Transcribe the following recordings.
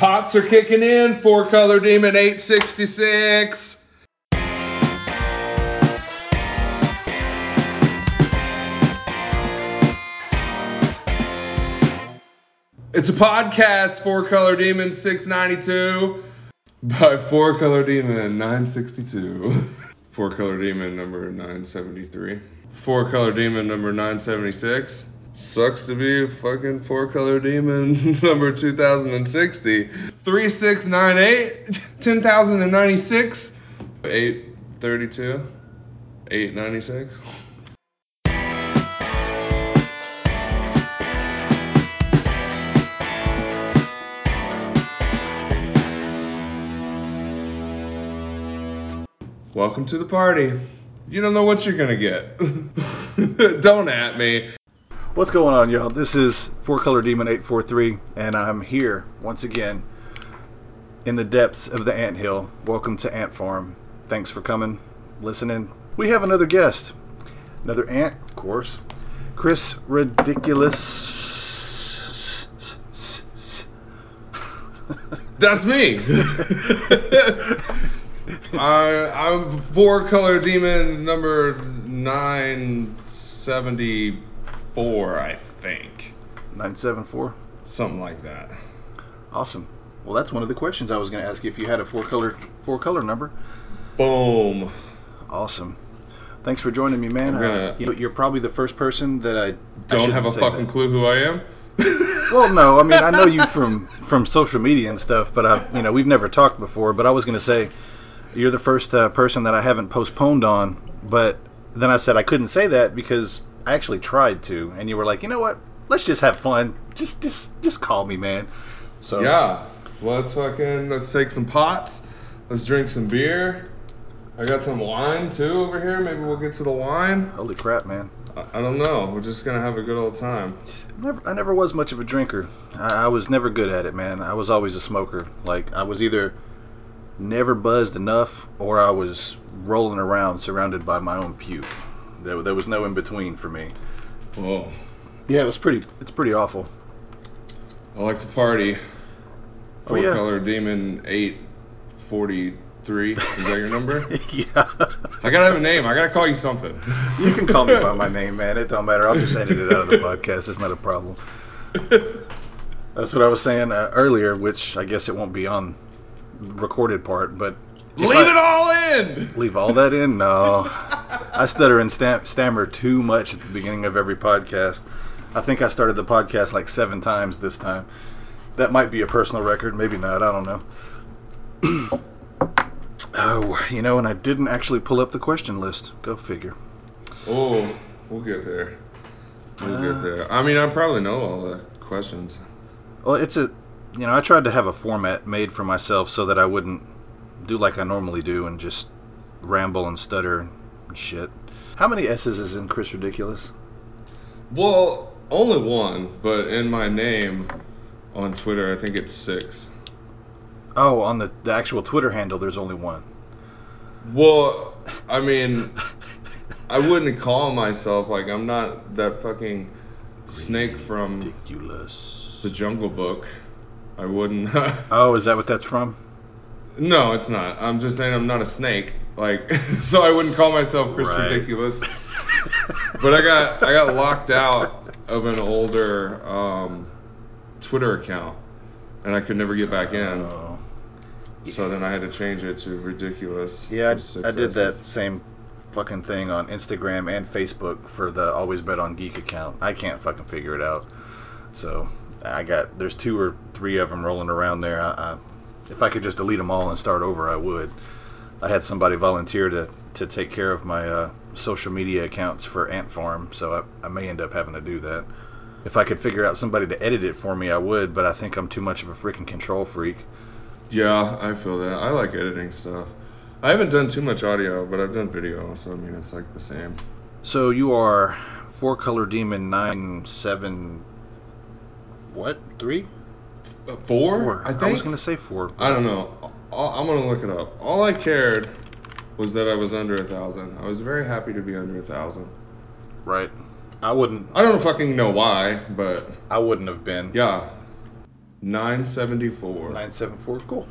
Pots are kicking in. Four color demon 866. It's a podcast, Four Color Demon 692 by Four Color Demon 962. Four Color Demon number 973. Four Color Demon number 976. Sucks to be a fucking Four Color Demon number 2060. 3698, 10,096, 832, 896. Welcome to the party. You don't know what you're gonna get. don't at me. What's going on, y'all? This is Four Color Demon 843, and I'm here once again in the depths of the ant hill. Welcome to Ant Farm. Thanks for coming, listening. We have another guest, another ant, of course, Chris Ridiculous. That's me. I, I'm four color demon number 974, I think. 974. Something like that. Awesome. Well, that's one of the questions I was going to ask you if you had a four color four color number. Boom. Awesome. Thanks for joining me, man. Gonna- Uh, you you're probably the first person that I I Don't shouldn't have a fucking that. clue who I am? Well, no, I mean I know you from from social media and stuff, but I, you know, we've never talked before. But I was gonna say, you're the first uh, person that I haven't postponed on. But then I said I couldn't say that because I actually tried to, and you were like, you know what? Let's just have fun. Just just just call me, man. So Yeah. Let's fucking let's take some pots. Let's drink some beer. I got some wine too over here. Maybe we'll get to the wine. Holy crap, man! I, I don't know. We're just gonna have a good old time. Never, I never was much of a drinker. I, I was never good at it, man. I was always a smoker. Like I was either never buzzed enough, or I was rolling around surrounded by my own puke. There, there was no in between for me. Whoa. Yeah, it was pretty. It's pretty awful. I like to party. Oh, Four yeah. color demon eight forty three. Is that your number? yeah, I gotta have a name. I gotta call you something. you can call me by my name, man. It don't matter. I'll just edit it out of the podcast. It's not a problem. That's what I was saying uh, earlier, which I guess it won't be on recorded part, but Leave I- it all in. Leave all that in? No. I stutter and stam- stammer too much at the beginning of every podcast. I think I started the podcast like seven times this time. That might be a personal record, maybe not. I don't know. oh, you know, and I didn't actually pull up the question list. Go figure. Oh, we'll get there. We'll Uh. get there. I mean, I probably know all the questions. Well, it's a, you know, I tried to have a format made for myself so that I wouldn't do like I normally do and just ramble and stutter and shit. How many S's is in Chris Ridiculous? Well, only one, but in my name on Twitter, I think it's six. Oh, on the, the actual Twitter handle, there's only one. Well, I mean, I wouldn't call myself like I'm not that fucking snake from Ridiculous. the Jungle Book. I wouldn't. Oh, is that what that's from? No, it's not. I'm just saying I'm not a snake. Like, so I wouldn't call myself Chris Right. Ridiculous. but I got I got locked out of an older um, Twitter account, and I could never get back in. Oh. So then I had to change it to ridiculous. Yeah, I, I did that same fucking thing on Instagram and Facebook for the Always Bet on Geek account. I can't fucking figure it out. So I got there's two or three of them rolling around there. I, I, if I could just delete them all and start over, I would. I had somebody volunteer to, to take care of my uh, social media accounts for Ant Farm, so I, I may end up having to do that. If I could figure out somebody to edit it for me, I would, but I think I'm too much of a freaking control freak. Yeah, I feel that. I like editing stuff. I haven't done too much audio, but I've done video, so I mean it's like the same. So you are four color demon nine seven. What three? Uh, Four? Four. I think. I was gonna say four. I don't know. I'm gonna look it up. All I cared was that I was under a thousand. I was very happy to be under a thousand. Right. I wouldn't. I don't fucking know why, but I wouldn't have been. yeah. 974. 974. Cool.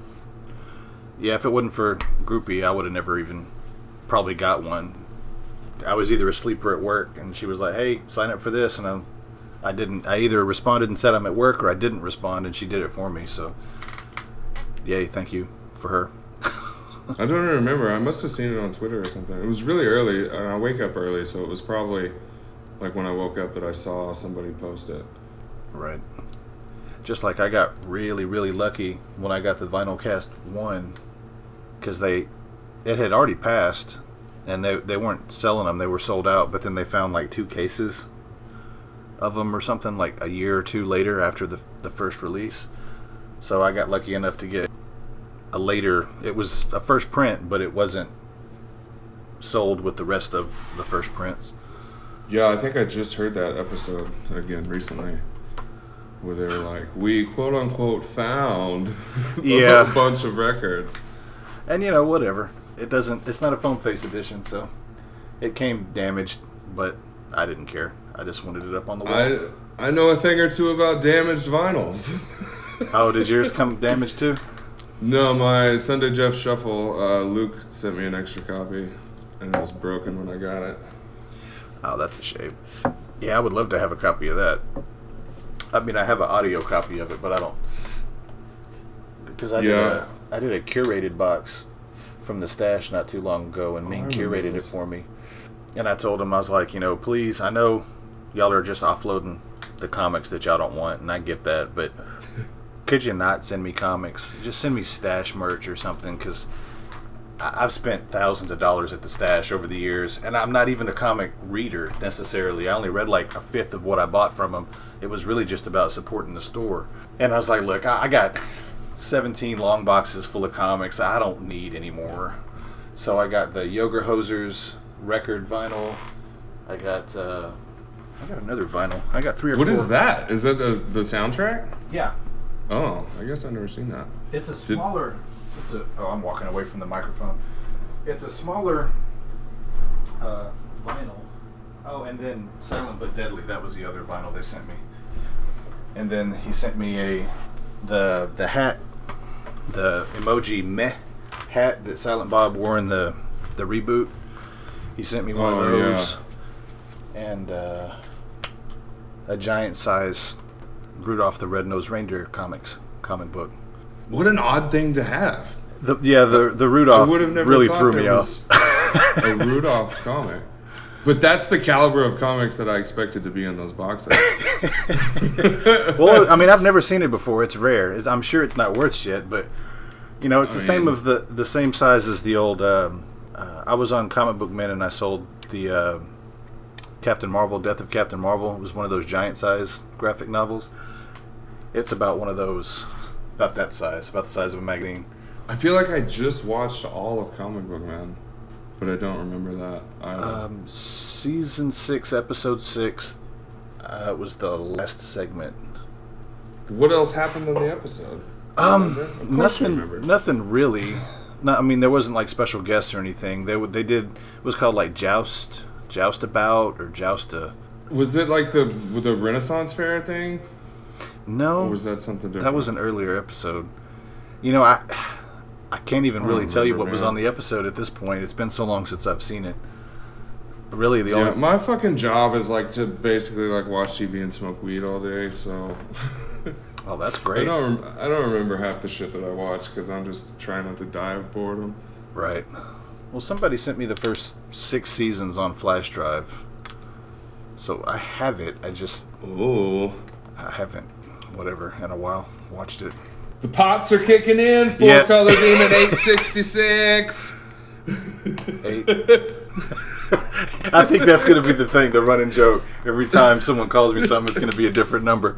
Yeah, if it wasn't for Groupie, I would have never even probably got one. I was either asleep or at work, and she was like, "Hey, sign up for this," and I, I didn't. I either responded and said I'm at work, or I didn't respond, and she did it for me. So, yay, thank you for her. I don't remember. I must have seen it on Twitter or something. It was really early, and I wake up early, so it was probably like when I woke up that I saw somebody post it. Right. Just like I got really, really lucky when I got the Vinyl Cast one, because they, it had already passed, and they they weren't selling them. They were sold out, but then they found like two cases of them or something like a year or two later after the the first release. So I got lucky enough to get a later. It was a first print, but it wasn't sold with the rest of the first prints. Yeah, I think I just heard that episode again recently, where they were like, "We quote unquote found Yeah. a bunch of records." And you know, whatever. It doesn't. It's not a foam face edition, so it came damaged. But I didn't care. I just wanted it up on the wall. I I know a thing or two about damaged vinyls. Oh, did yours come damaged too? No, my Sunday Jeff Shuffle, uh, Luke sent me an extra copy, and it was broken when I got it. Oh, that's a shame. Yeah, I would love to have a copy of that. I mean, I have an audio copy of it, but I don't because I did Yeah. a I did a curated box from the stash not too long ago, and Oh, Ming curated it for me. And I told him I was like, you know, please, I know y'all are just offloading the comics that y'all don't want, and I get that, but could you not send me comics? Just send me stash merch or something, because I've spent thousands of dollars at the stash over the years, and I'm not even a comic reader necessarily. I only read like a fifth of what I bought from them. It was really just about supporting the store. And I was like, look, I got 17 long boxes full of comics. I don't need anymore. So I got the Yoga Hosers record vinyl. I got uh, I got another vinyl. I got three or What four. is that? Is that the the soundtrack? Yeah, Oh, I guess I've never seen that. It's a Did- smaller. It's a. Oh, I'm walking away from the microphone. It's a smaller uh, vinyl. Oh, and then Silent but Deadly. That was the other vinyl they sent me. And then he sent me a the the hat, the emoji meh hat that Silent Bob wore in the the reboot. He sent me one of Oh, yeah. those. And uh, a giant size Rudolph the Red-Nosed Reindeer comics comic book. What an odd thing to have. The, yeah, the the I Rudolph would have never really threw me off. a Rudolph comic. But that's the caliber of comics that I expected to be in those boxes. well, I mean, I've never seen it before. It's rare. It's, I'm sure it's not worth shit, but you know, it's I the same mean- of the the same size as the old. Um, uh, I was on Comic Book Men and I sold the uh, Captain Marvel, Death of Captain Marvel. Was one of those giant size graphic novels. It's about one of those, about that size, about the size of a magazine. I feel like I just watched all of Comic Book Man, but I don't remember that. either. Um, season six, episode six. Uh, was the last segment. what else happened in the episode? Um, remember? Of course you nothing, nothing really. No, I mean there wasn't like special guests or anything. They they did. It was called like joust, joust about or joust a. Was it like the the Renaissance Fair thing, No, or was that something different? that was an earlier episode. You know, I, I can't even I really don't tell you remember, what was on the episode at this point. It's been so long since I've seen it. Really, the Yeah, only my fucking job is like to basically like watch TV and smoke weed all day. So oh, that's I great. don't rem- I don't remember half the shit that I watch because I'm just trying not to die of boredom. Right. Well, somebody sent me the first six seasons on flash drive, so I have it. I just Oh, I haven't, whatever, in a while watched it. the pots are kicking in. Four Yeah. color demon eight sixty six. Eight. I think that's going to be the thing, the running joke. Every time someone calls me something, it's going to be a different number.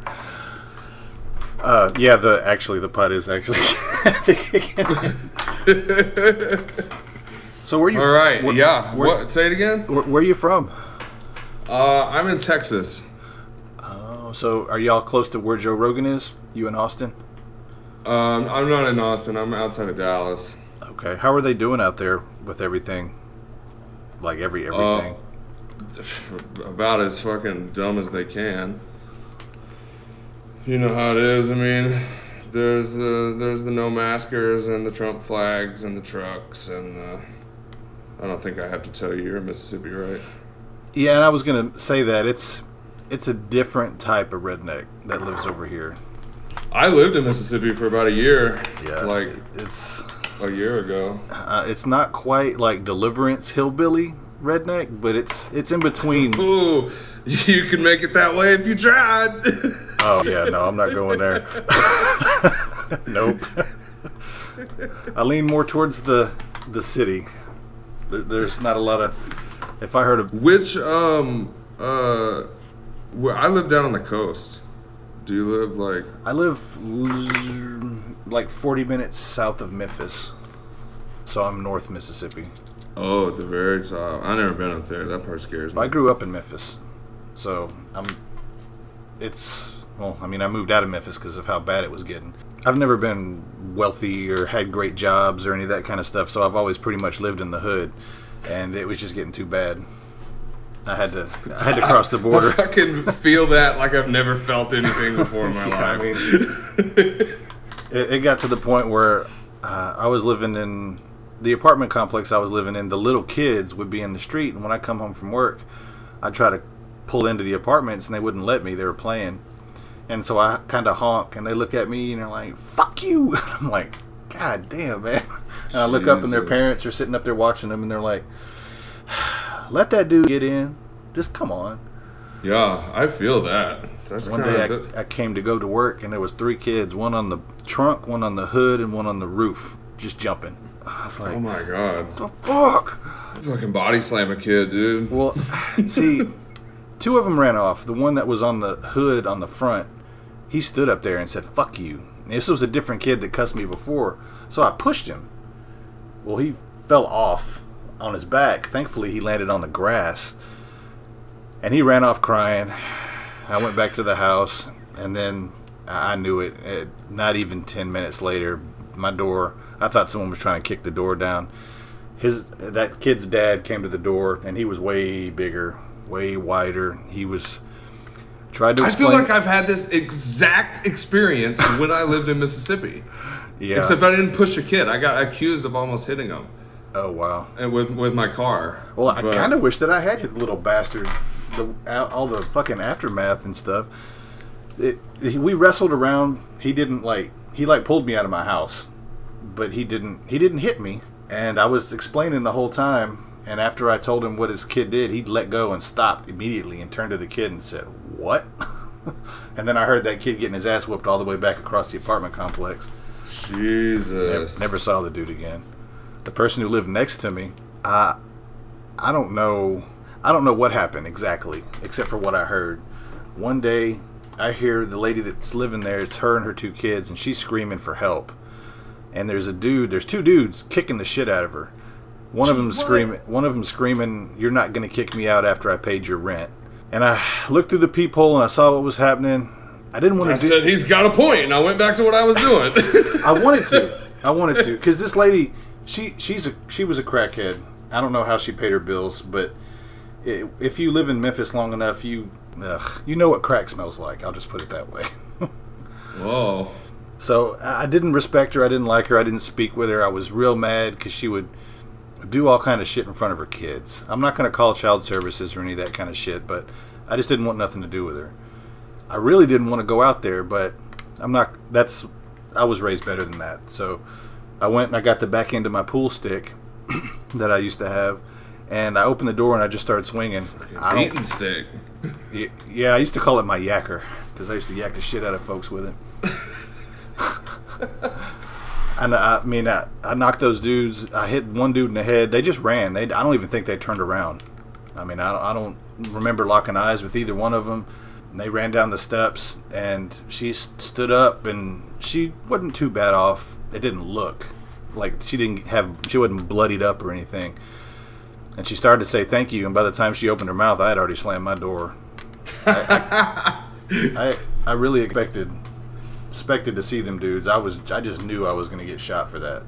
Uh, yeah, the actually the putt is actually. so where are you? All right, where- yeah. Where, what? Say it again. where, where are you from? Uh, I'm in Texas. Oh, so are y'all close to where Joe Rogan is? You in Austin? Um, I'm not in Austin. I'm outside of Dallas. Okay. How are they doing out there with everything? Like every everything. About as fucking dumb as they can. You know how it is. I mean, There's the there's the no maskers and the Trump flags and the trucks and the. I don't think I have to tell you you're in Mississippi, right? Yeah, and I was gonna say that it's it's a different type of redneck that lives over here. I lived in Mississippi for about a year, Yeah, like it's a year ago. uh, it's not quite like Deliverance hillbilly redneck, but it's it's in between. Ooh, you could make it that way if you tried. Oh yeah, no, I'm not going there. nope. I lean more towards the the city. There, there's not a lot of. If I heard of Which um uh, where I live down on the coast. Do you live like? I live like 40 minutes south of Memphis, so I'm North Mississippi. Oh, at the very top. I never been up there. That part scares me. I grew up in Memphis, so I'm. It's well, I mean, I moved out of Memphis because of how bad it was getting. I've never been wealthy or had great jobs or any of that kind of stuff, so I've always pretty much lived in the hood, and it was just getting too bad. I had to, I had to cross the border. I fucking feel that like I've never felt anything before in my Yeah, I life. it, it got to the point where uh, I was living in the apartment complex I was living in. The little kids would be in the street, and when I come home from work, I'd try to pull into the apartments, and they wouldn't let me. They were playing, and so I kind of honk, and they look at me, and they're like, "Fuck you!" I'm like, "God damn, man!" And I look up, and their Jesus. parents are sitting up there watching them, and they're like, "Let that dude get in. Just come on." yeah, I feel that. That's One day. I, I came to go to work and there was three kids, one on the trunk, one on the hood, and one on the roof, just jumping. I was like, Oh my god. what the fuck? Fucking body slam a kid, dude. Well, see, two of them ran off. The one that was on the hood on the front, he stood up there and said, fuck you. And this was a different kid that cussed me before, so I pushed him. Well, he fell off on his back. Thankfully, he landed on the grass. And he ran off crying. I went back to the house, and then I knew it. it. Not even 10 minutes later, my door, I thought someone was trying to kick the door down. His That kid's dad came to the door, and he was way bigger, way wider. He was. Tried to I explain. feel like I've had this exact experience when I lived in Mississippi. yeah. Except I didn't push a kid. I got accused of almost hitting him oh wow. and with with my car. Well, I kind of wish that I had you, little bastard. The, all the fucking aftermath and stuff. It, we wrestled around. He didn't like. He like pulled me out of my house, but he didn't. He didn't hit me. And I was explaining the whole time. And after I told him what his kid did, he let go and stopped immediately and turned to the kid and said, "What?" and then I heard that kid getting his ass whooped all the way back across the apartment complex. Never, Jesus. never saw the dude again. The person who lived next to me, I, I don't know, I don't know what happened exactly, except for what I heard. One day, I hear the lady that's living there. It's her and her two kids, and she's screaming for help. And there's a dude. There's two dudes kicking the shit out of her. One of them screaming. One of them screaming, "You're not gonna kick me out after I paid your rent." And I looked through the peephole and I saw what was happening. I didn't want I to do. said he's got a point, and I went back to what I was doing. I wanted to. I wanted to because this lady, she she's a she was a crackhead. I don't know how she paid her bills, but i if you live in Memphis long enough, you ugh, you know what crack smells like. I'll just put it that way. Whoa. so I I didn't respect her. I didn't like her. I didn't speak with her. I was real mad because she would do all kind of shit in front of her kids. I'm not going to call child services or any of that kind of shit, but I just didn't want nothing to do with her. I really didn't want to go out there, but I'm not. That's I was raised better than that. So I went and I got the back end of my pool stick that I used to have, and I opened the door and I just started swinging. Beaten stick. yeah, I used to call it my yacker because I used to yak the shit out of folks with it. And I, I mean, I, I knocked those dudes. I hit one dude in the head. They just ran. They, I don't even think they turned around. I mean, I, don't- I don't remember locking eyes with either one of them. And they ran down the steps, and she stood up, and she wasn't too bad off. It didn't look like she didn't have. She wasn't bloodied up or anything. And she started to say thank you, and by the time she opened her mouth, I had already slammed my door. I I really expected expected to see them dudes. I was I just knew I was going to get shot for that,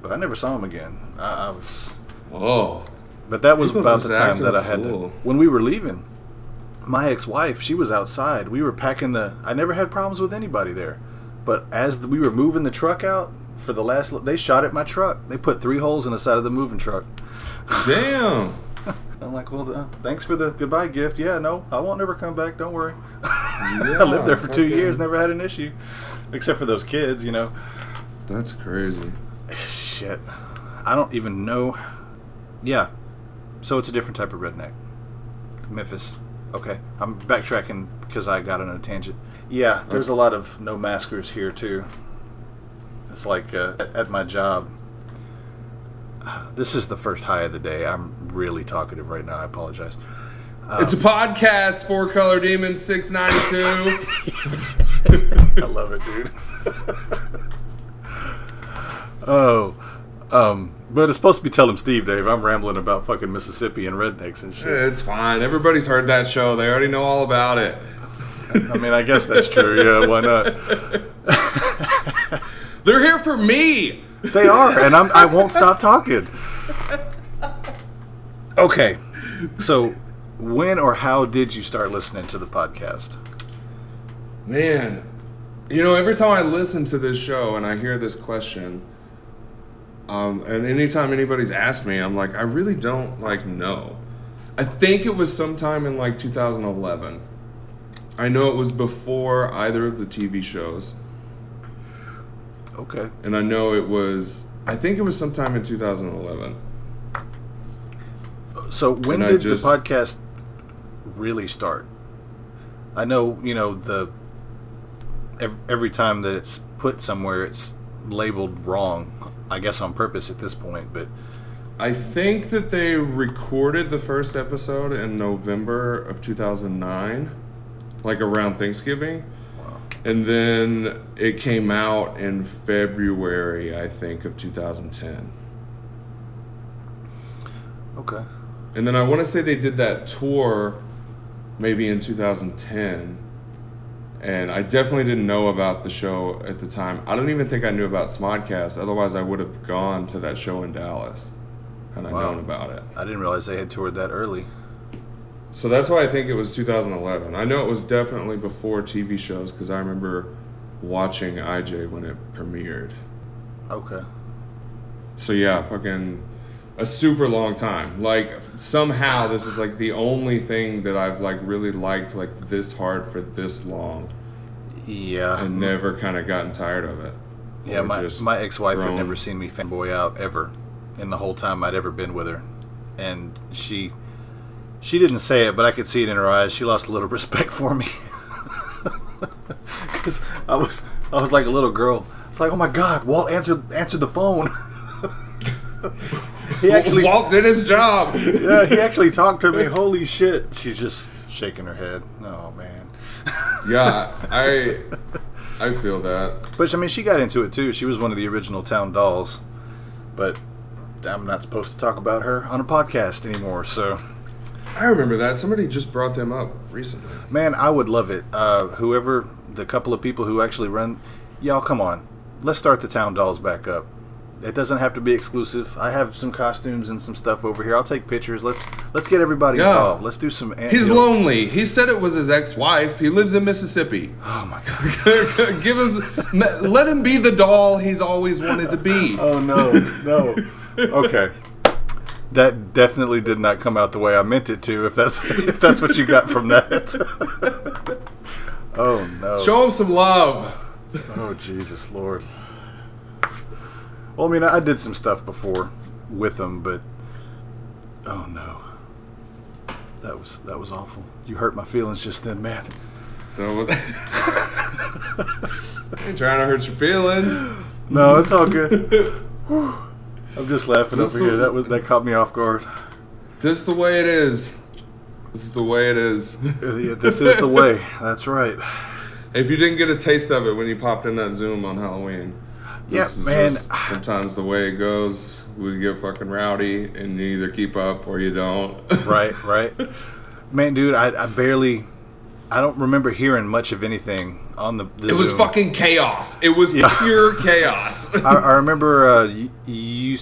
but I never saw them again. I, I was, Whoa. but that was about the time that I had to. When we were leaving, my ex-wife she was outside. We were packing the. I never had problems with anybody there, But as we were moving the truck out for the last, they shot at my truck. They put three holes in the side of the moving truck. Damn. I'm like, well, uh, thanks for the goodbye gift. Yeah, no, I won't never come back. Don't worry. Yeah, I lived there for two years, never had an issue, except for those kids, you know. That's crazy. Shit, I don't even know. Yeah, so it's a different type of redneck. Memphis. Okay, I'm backtracking because I got on a tangent. Yeah, there's a lot of no maskers here too. It's like uh, at, at my job. This is the first high of the day. I'm really talkative right now. I apologize. Um, it's a podcast, Four Color Demon 692. I love it, dude. oh, um, but it's supposed to be Tell 'em Steve, Dave. I'm rambling about fucking Mississippi and rednecks and shit. it's fine. Everybody's heard that show. They already know all about it. I mean, I guess that's true. Yeah, why not? They're here for me. They are, and I'm, I won't stop talking. Okay, so when or how did you start listening to the podcast? Man, you know, every time I listen to this show and I hear this question, um, and anytime anybody's asked me, I'm like, I really don't like know. I think it was sometime in like 2011. I know it was before either of the TV shows, Okay. and I know it was. I think it was sometime in 2011. So when And did just- the podcast really start? I know, you know, the ev- every time that it's put somewhere, it's labeled wrong. I guess on purpose at this point, but I think that they recorded the first episode in November of 2009, like around Thanksgiving. And then it came out in February, I think, of 2010. Okay. And then I want to say they did that tour maybe in 2010. And I definitely didn't know about the show at the time. I don't even think I knew about Smodcast. Otherwise, I would have gone to that show in Dallas and I Wow. known about it. I didn't realize they had toured that early. So that's why I think it was 2011. I know it was definitely before TV shows because I remember watching IJ when it premiered. Okay. So yeah, fucking a super long time. Like somehow this is like the only thing that I've like really liked like this hard for this long Yeah. and never kind of gotten tired of it. yeah, my, my ex-wife had never seen me fanboy out ever in the whole time I'd ever been with her. And she she didn't say it, but I could see it in her eyes. She lost a little respect for me. Cuz I was I was like a little girl. It's like, "Oh my god, Walt answered answered the phone." he actually Walt did his job. Yeah, he actually talked to me. Holy shit. She's just shaking her head. Oh man. yeah, I I feel that. But I mean, she got into it too. She was one of the original Town Dolls, but I'm not supposed to talk about her on a podcast anymore. So, I remember that. Somebody just brought them up recently. man, I would love it. Uh, whoever the couple of people who actually run, y'all, come on, let's start the Town Dolls back up. It doesn't have to be exclusive. I have some costumes and some stuff over here. I'll take pictures. Let's let's get everybody Yeah. involved. Let's do some. He's lonely. He said it was his ex-wife. He lives in Mississippi. Oh my god. Give him, let him be the doll he's always wanted to be. Oh no, no. Okay. That definitely did not come out the way I meant it to. If that's if that's what you got from that. oh no. Show him some love. Oh Jesus Lord. Well, I mean, I did some stuff before with them, but oh no. That was that was awful. You hurt my feelings just then, man. Don't- Ain't trying to hurt your feelings. No, it's all good. I'm just laughing This over here. That was that caught me off guard. This is the way it is. This is the way it is. Yeah, This is the way. That's right. If you didn't get a taste of it when you popped in that Zoom on Halloween, Yeah, this is man. just sometimes the way it goes. We get fucking rowdy, and you either keep up or you don't. right, right. Man, dude, I, I barely, I don't remember hearing much of anything on the. the It was Zoom. fucking chaos. It was Yeah. pure chaos. I, I remember uh, you, you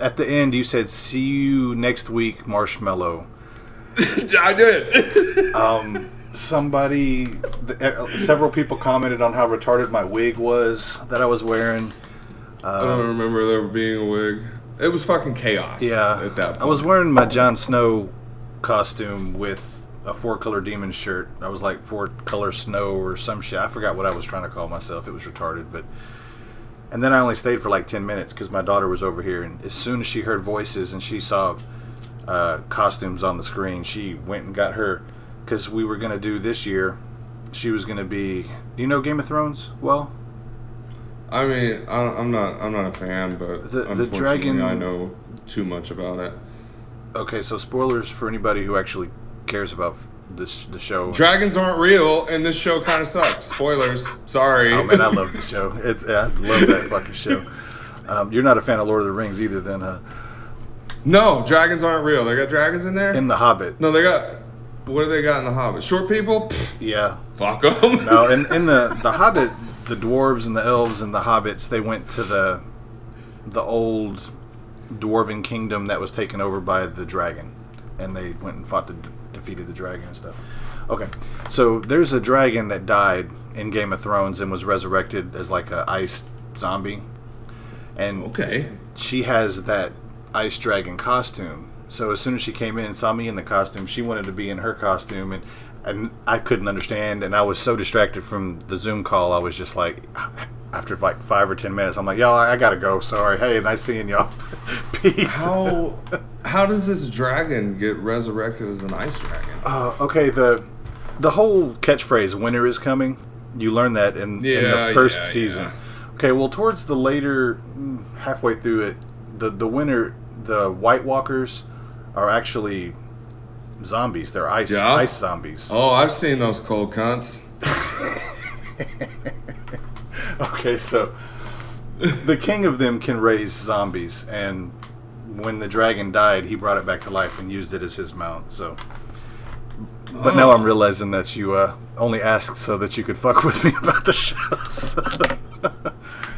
at the end you said, "See you next week, Marshmallow." I did. Um, somebody, uh, several people commented on how retarded my wig was that I was wearing. I don't Uh, remember there being a wig. It was fucking chaos. yeah, At that point. I was wearing my Jon Snow costume with a four color demon shirt. I was like four color snow or some shit. I forgot what I was trying to call myself. It was retarded, but. And then I only stayed for like ten minutes because my daughter was over here, and as soon as she heard voices and she saw uh, costumes on the screen, she went and got her because we were gonna do this year. She was gonna be. Do you know Game of Thrones? Well, I mean, I, I'm not. I'm not a fan, but The- the unfortunately, dragon- I know too much about it. okay. So spoilers for anybody who actually cares about this the show. Dragons aren't real, and this show kind of sucks. Spoilers. Sorry. Oh man, I love the show. It's, I love that fucking show. Um, you're not a fan of Lord of the Rings either, then, huh? no, dragons aren't real. They got dragons in there. In The Hobbit, no, they got. What do they got in the Hobbit? Short people? Pfft, yeah. fuck them. No, in, in the the Hobbit, the dwarves and the elves and the hobbits, they went to the the old dwarven kingdom that was taken over by the dragon, and they went and fought the defeated the dragon and stuff. Okay, so there's a dragon that died in Game of Thrones and was resurrected as like a ice zombie, and okay. she has that ice dragon costume. So as soon as she came in and saw me in the costume, she wanted to be in her costume, and and I couldn't understand, and I was so distracted from the Zoom call, I was just like, after like five or ten minutes, I'm like, y'all, I gotta go. Sorry. Hey, nice seeing y'all. Peace. How how does this dragon get resurrected as an ice dragon? Uh, okay, the the whole catchphrase "winter is coming." You learn that in, in the first yeah, season. yeah. Okay, well, towards the later, mm, halfway through it, the the winter, the White Walkers are actually zombies. They're ice Yeah? ice zombies. Oh, I've seen those cold cunts. okay, so the king of them can raise zombies, and when the dragon died, he brought it back to life and used it as his mount. So, but now I'm realizing that you uh, only asked so that you could fuck with me about the shows.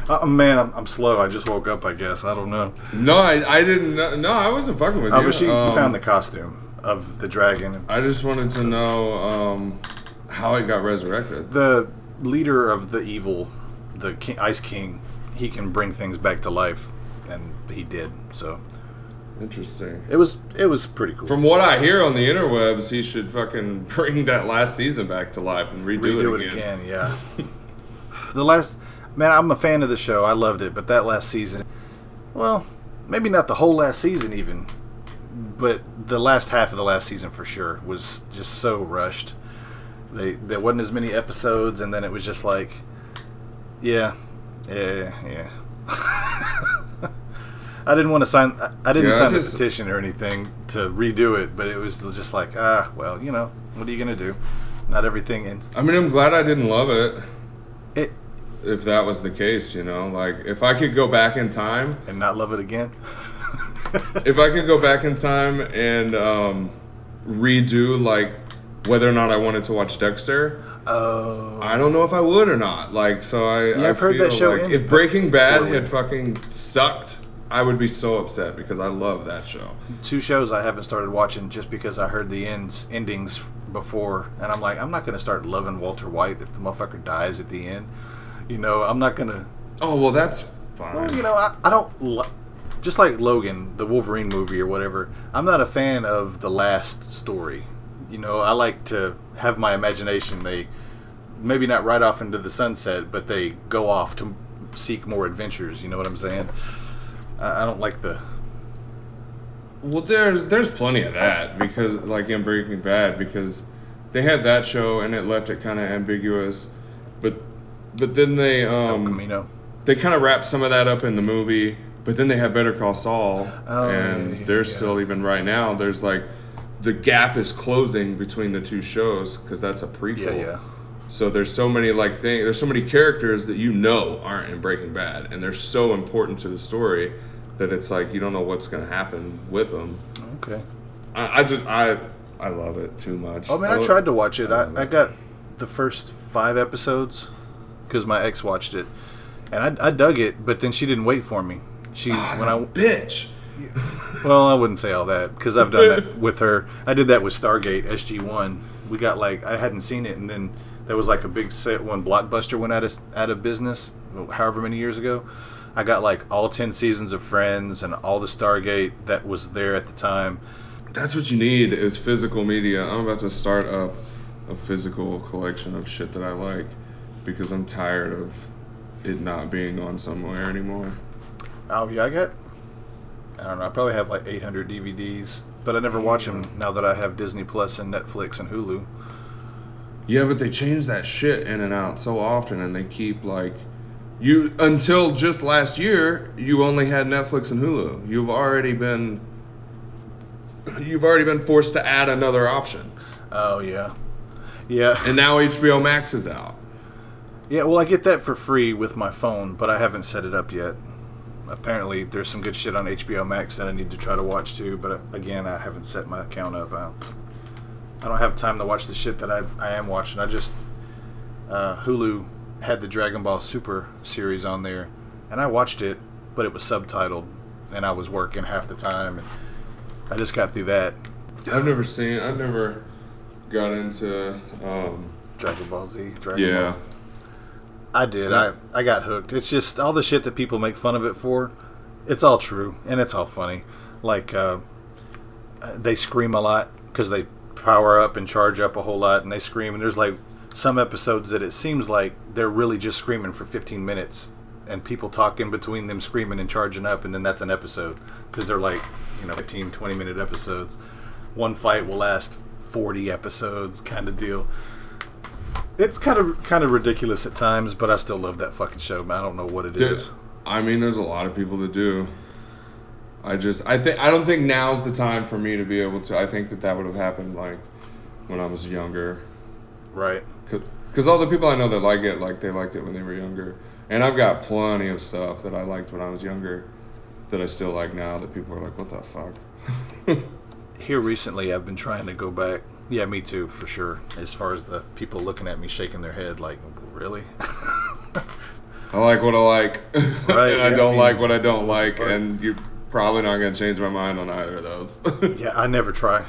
oh man, I'm, I'm slow. I just woke up. I guess I don't know. No, I, I didn't. know- No, I wasn't fucking with Oh, you. but she Um, found the costume of the dragon. I just wanted to know um, how it got resurrected. The leader of the evil, the king, Ice King, he can bring things back to life, and he did. So Interesting. it was it was pretty cool. From what I hear on the interwebs, he should fucking bring that last season back to life and redo, it again. redo it, again. yeah. the last man, I'm a fan of the show. I loved it, but that last season, well, maybe not the whole last season even, but the last half of the last season for sure was just so rushed. They there wasn't as many episodes, and then it was just like, yeah, yeah, yeah. I didn't want to sign. I- I didn't Yeah, I sign just- the petition or anything to redo it, but it was just like, ah, well, you know, what are you gonna do? Not everything ends. I mean, I'm glad I didn't love it. It- if that was the case, you know, like if I could go back in time, and not love it again. if I could go back in time and um, redo like whether or not I wanted to watch Dexter, oh, I don't know if I would or not. Like, so I, Yeah, I I've heard that show like ends if Breaking Bad poorly. had fucking sucked, I would be so upset because I love that show. two shows I haven't started watching just because I heard the ends endings before, and I'm like, I'm not gonna start loving Walter White if the motherfucker dies at the end. You know, I'm not gonna. Oh well, that's fine. Well, you know, I, I don't. Lo- just like Logan, the Wolverine movie or whatever, I'm not a fan of the last story. You know, I like to have my imagination. They maybe not right off into the sunset, but they go off to seek more adventures. You know what I'm saying? I, I don't like the. Well, there's there's plenty of that because like in Breaking Bad because they had that show and it left it kind of ambiguous, but but then they El um Camino. they kind of wrapped some of that up in the movie. But then they had Better Call Saul, Oh, and yeah, there's yeah. still even right now. There's like the gap is closing between the two shows because that's a prequel. Yeah, yeah. So there's so many like things. There's so many characters that you know aren't in Breaking Bad, and they're so important to the story that it's like you don't know what's gonna happen with them. Okay. I, I just I I love it too much. Oh man, I lo- tried to watch it. I I, I got the first five episodes because my ex watched it, and I, I dug it. But then she didn't wait for me. She Ah, when I bitch. Well, I wouldn't say all that because I've done that with her. I did that with Stargate SG One. we got like I hadn't seen it, and then there was like a big set when Blockbuster went out of out of business, however many years ago. I got like all ten seasons of Friends and all the Stargate that was there at the time. That's what you need is physical media. I'm about to start up a physical collection of shit that I like because I'm tired of it not being on somewhere anymore. Oh yeah, I got. I don't know. I probably have like 800 DVDs, but I never watch them now that I have Disney Plus and Netflix and Hulu. Yeah, but they change that shit in and out so often, and they keep like you until just last year you only had Netflix and Hulu. You've already been you've already been forced to add another option. Oh yeah, yeah. And now HBO Max is out. Yeah, well, I get that for free with my phone, but I haven't set it up yet. Apparently, there's some good shit on HBO Max that I need to try to watch too, but uh, again, I haven't set my account up. I, I don't have time to watch the shit that I, I am watching. I just uh, Hulu had the Dragon Ball Super series on there, and I watched it, but it was subtitled, and I was working half the time, and I just got through that. I've never seen. I've never got into. Um, Dragon Ball Z. Dragon yeah. Ball. I did. I, I got hooked. It's just all the shit that people make fun of it for. It's all true and it's all funny. Like uh, they scream a lot because they power up and charge up a whole lot, and they scream. And there's like some episodes that it seems like they're really just screaming for 15 minutes, and people talk in between them screaming and charging up, and then that's an episode because they're like you know 15, 20 minute episodes. One fight will last 40 episodes, kind of deal it's kind of kind of ridiculous at times, but I still love that fucking show. I don't know what it Dude, is. I mean, there's a lot of people that do. I just, I think, I don't think now's the time for me to be able to. I think that that would have happened like when I was younger, Right. because all the people I know that like it, like they liked it when they were younger, and I've got plenty of stuff that I liked when I was younger that I still like now. That people are like, what the fuck. Here recently, I've been trying to go back. Yeah, me too, for sure. As far as the people looking at me shaking their head, like, really? I like what I like, Right, and I don't I mean, like what I don't like, and you're probably not gonna change my mind on either of those. yeah, I never try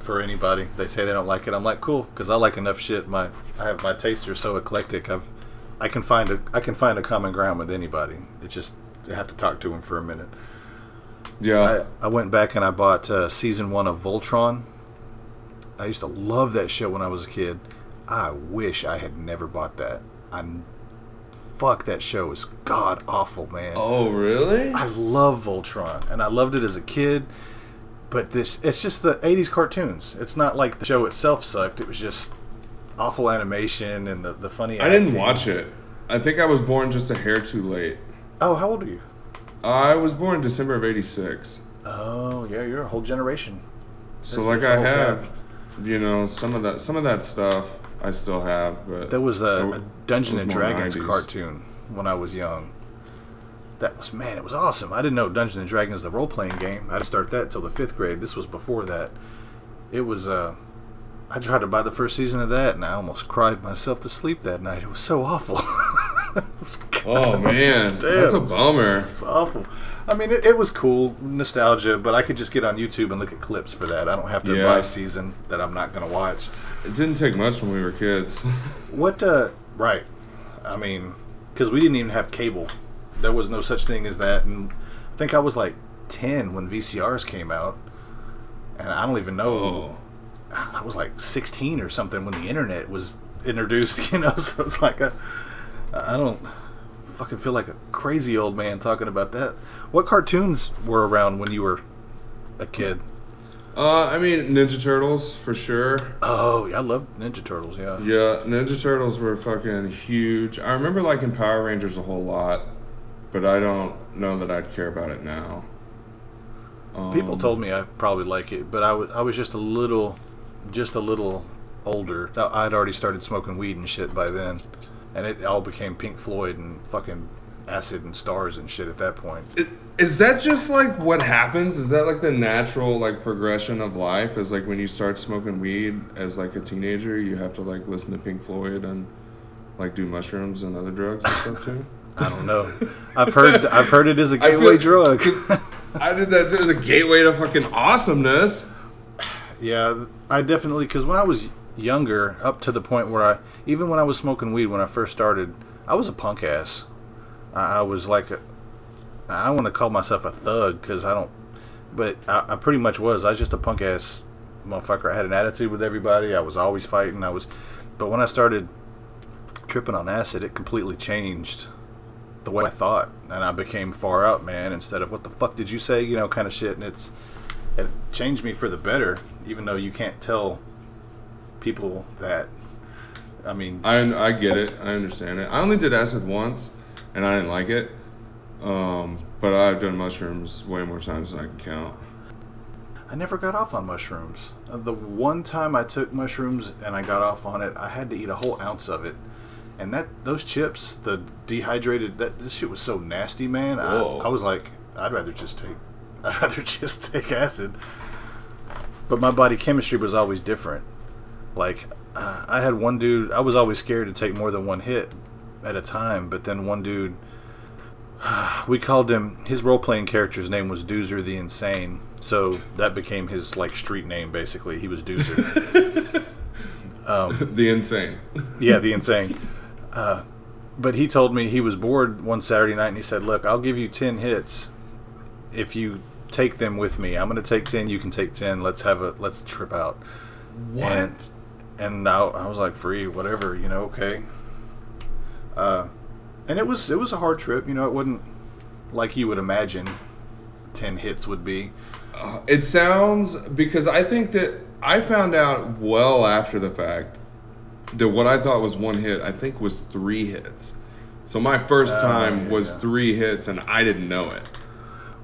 for anybody. They say they don't like it. I'm like, cool, because I like enough shit. My I have my tastes are so eclectic. I've I can find a I can find a common ground with anybody. It just I have to talk to them for a minute. yeah, I, I went back and I bought uh, season one of Voltron. I used to love that show when I was a kid. I wish I had never bought that. I fuck that show is god awful, man. Oh, really? I love Voltron, and I loved it as a kid. But this, it's just the '80s cartoons. It's not like the show itself sucked. It was just awful animation and the the funny. I didn't watch it. I think I was born just a hair too late. Oh, how old are you? I was born in December of '86, Oh, yeah, you're a whole generation. so like I there's a whole have. You know, some of that some of that stuff I still have, but There was a, a Dungeon and Dragons 90s. cartoon when I was young. That was man, it was awesome. I didn't know Dungeon and Dragons the role playing game. I didn't start that till the fifth grade. This was before that. It was uh, I tried to buy the first season of that, and I almost cried myself to sleep that night. It was so awful. Was oh man, Damn. that's a bummer. It's awful. I mean, it, it was cool, nostalgia, but I could just get on YouTube and look at clips for that. I don't have to Yeah. buy a season that I'm not going to watch. It didn't take much when we were kids. What, uh, right. I mean, because we didn't even have cable. There was no such thing as that. And I think I was like 10 when VCRs came out. And I don't even know. oh, I was like 16 or something when the internet was introduced, you know? So it's like a. I don't fucking feel like a crazy old man talking about that. What cartoons were around when you were a kid? uh, I mean Ninja Turtles for sure. Oh, yeah, I love Ninja Turtles, yeah. Yeah, Ninja Turtles were fucking huge. I remember liking Power Rangers a whole lot, but I don't know that I'd care about it now. Um, People told me I probably like it, but I was I was just a little, just a little older. I'd already started smoking weed and shit by then, and it all became Pink Floyd and fucking acid and stars and shit at that point. I- Is that just like what happens? Is that like the natural like progression of life? Is like when you start smoking weed as like a teenager, you have to like listen to Pink Floyd and like do mushrooms and other drugs and stuff too? I don't know. I've heard I've heard it is a I feel- gateway drug. I did that too as a gateway to fucking awesomeness. yeah, I definitely because when I was younger, up to the point where I, even when I was smoking weed when I first started, I was a punk ass. I, I was like, a, I don't want to call myself a thug because I don't, but I, I pretty much was. I was just a punk ass motherfucker. I had an attitude with everybody. I was always fighting. I was, but when I started tripping on acid, it completely changed the way I thought, and I became far out, man. Instead of what the fuck did you say, you know, kind of shit. And it's it changed me for the better, even though you can't tell people that. I mean, I I get it. I understand it. I only did acid once, and I didn't like it. Um, but I've done mushrooms way more times than I can count. I never got off on mushrooms. Uh, The one time I took mushrooms and I got off on it, I had to eat a whole ounce of it. And that those chips, the dehydrated, that this shit was so nasty, man. I, I was like, I'd rather just take, I'd rather just take acid. But my body chemistry was always different. Like, uh, I had one dude. I was always scared to take more than one hit at a time. But then one dude, we called him. His role playing character's name was Doozer the Insane. So that became his like street name basically. He was Doozer. um, the insane. yeah, the insane. Uh, but he told me he was bored one Saturday night and he said, "Look, I'll give you ten hits if you take them with me. I'm going to take ten. You can take ten. Let's have a let's trip out." What? And I, I was like, "Free, whatever, you know, okay." Uh, and it was it was a hard trip. You know, it wasn't like you would imagine ten hits would be. Uh, it sounds because I think that I found out well after the fact that what I thought was one hit, I think was three hits. So my first Oh, time yeah, was yeah. three hits, and I didn't know it.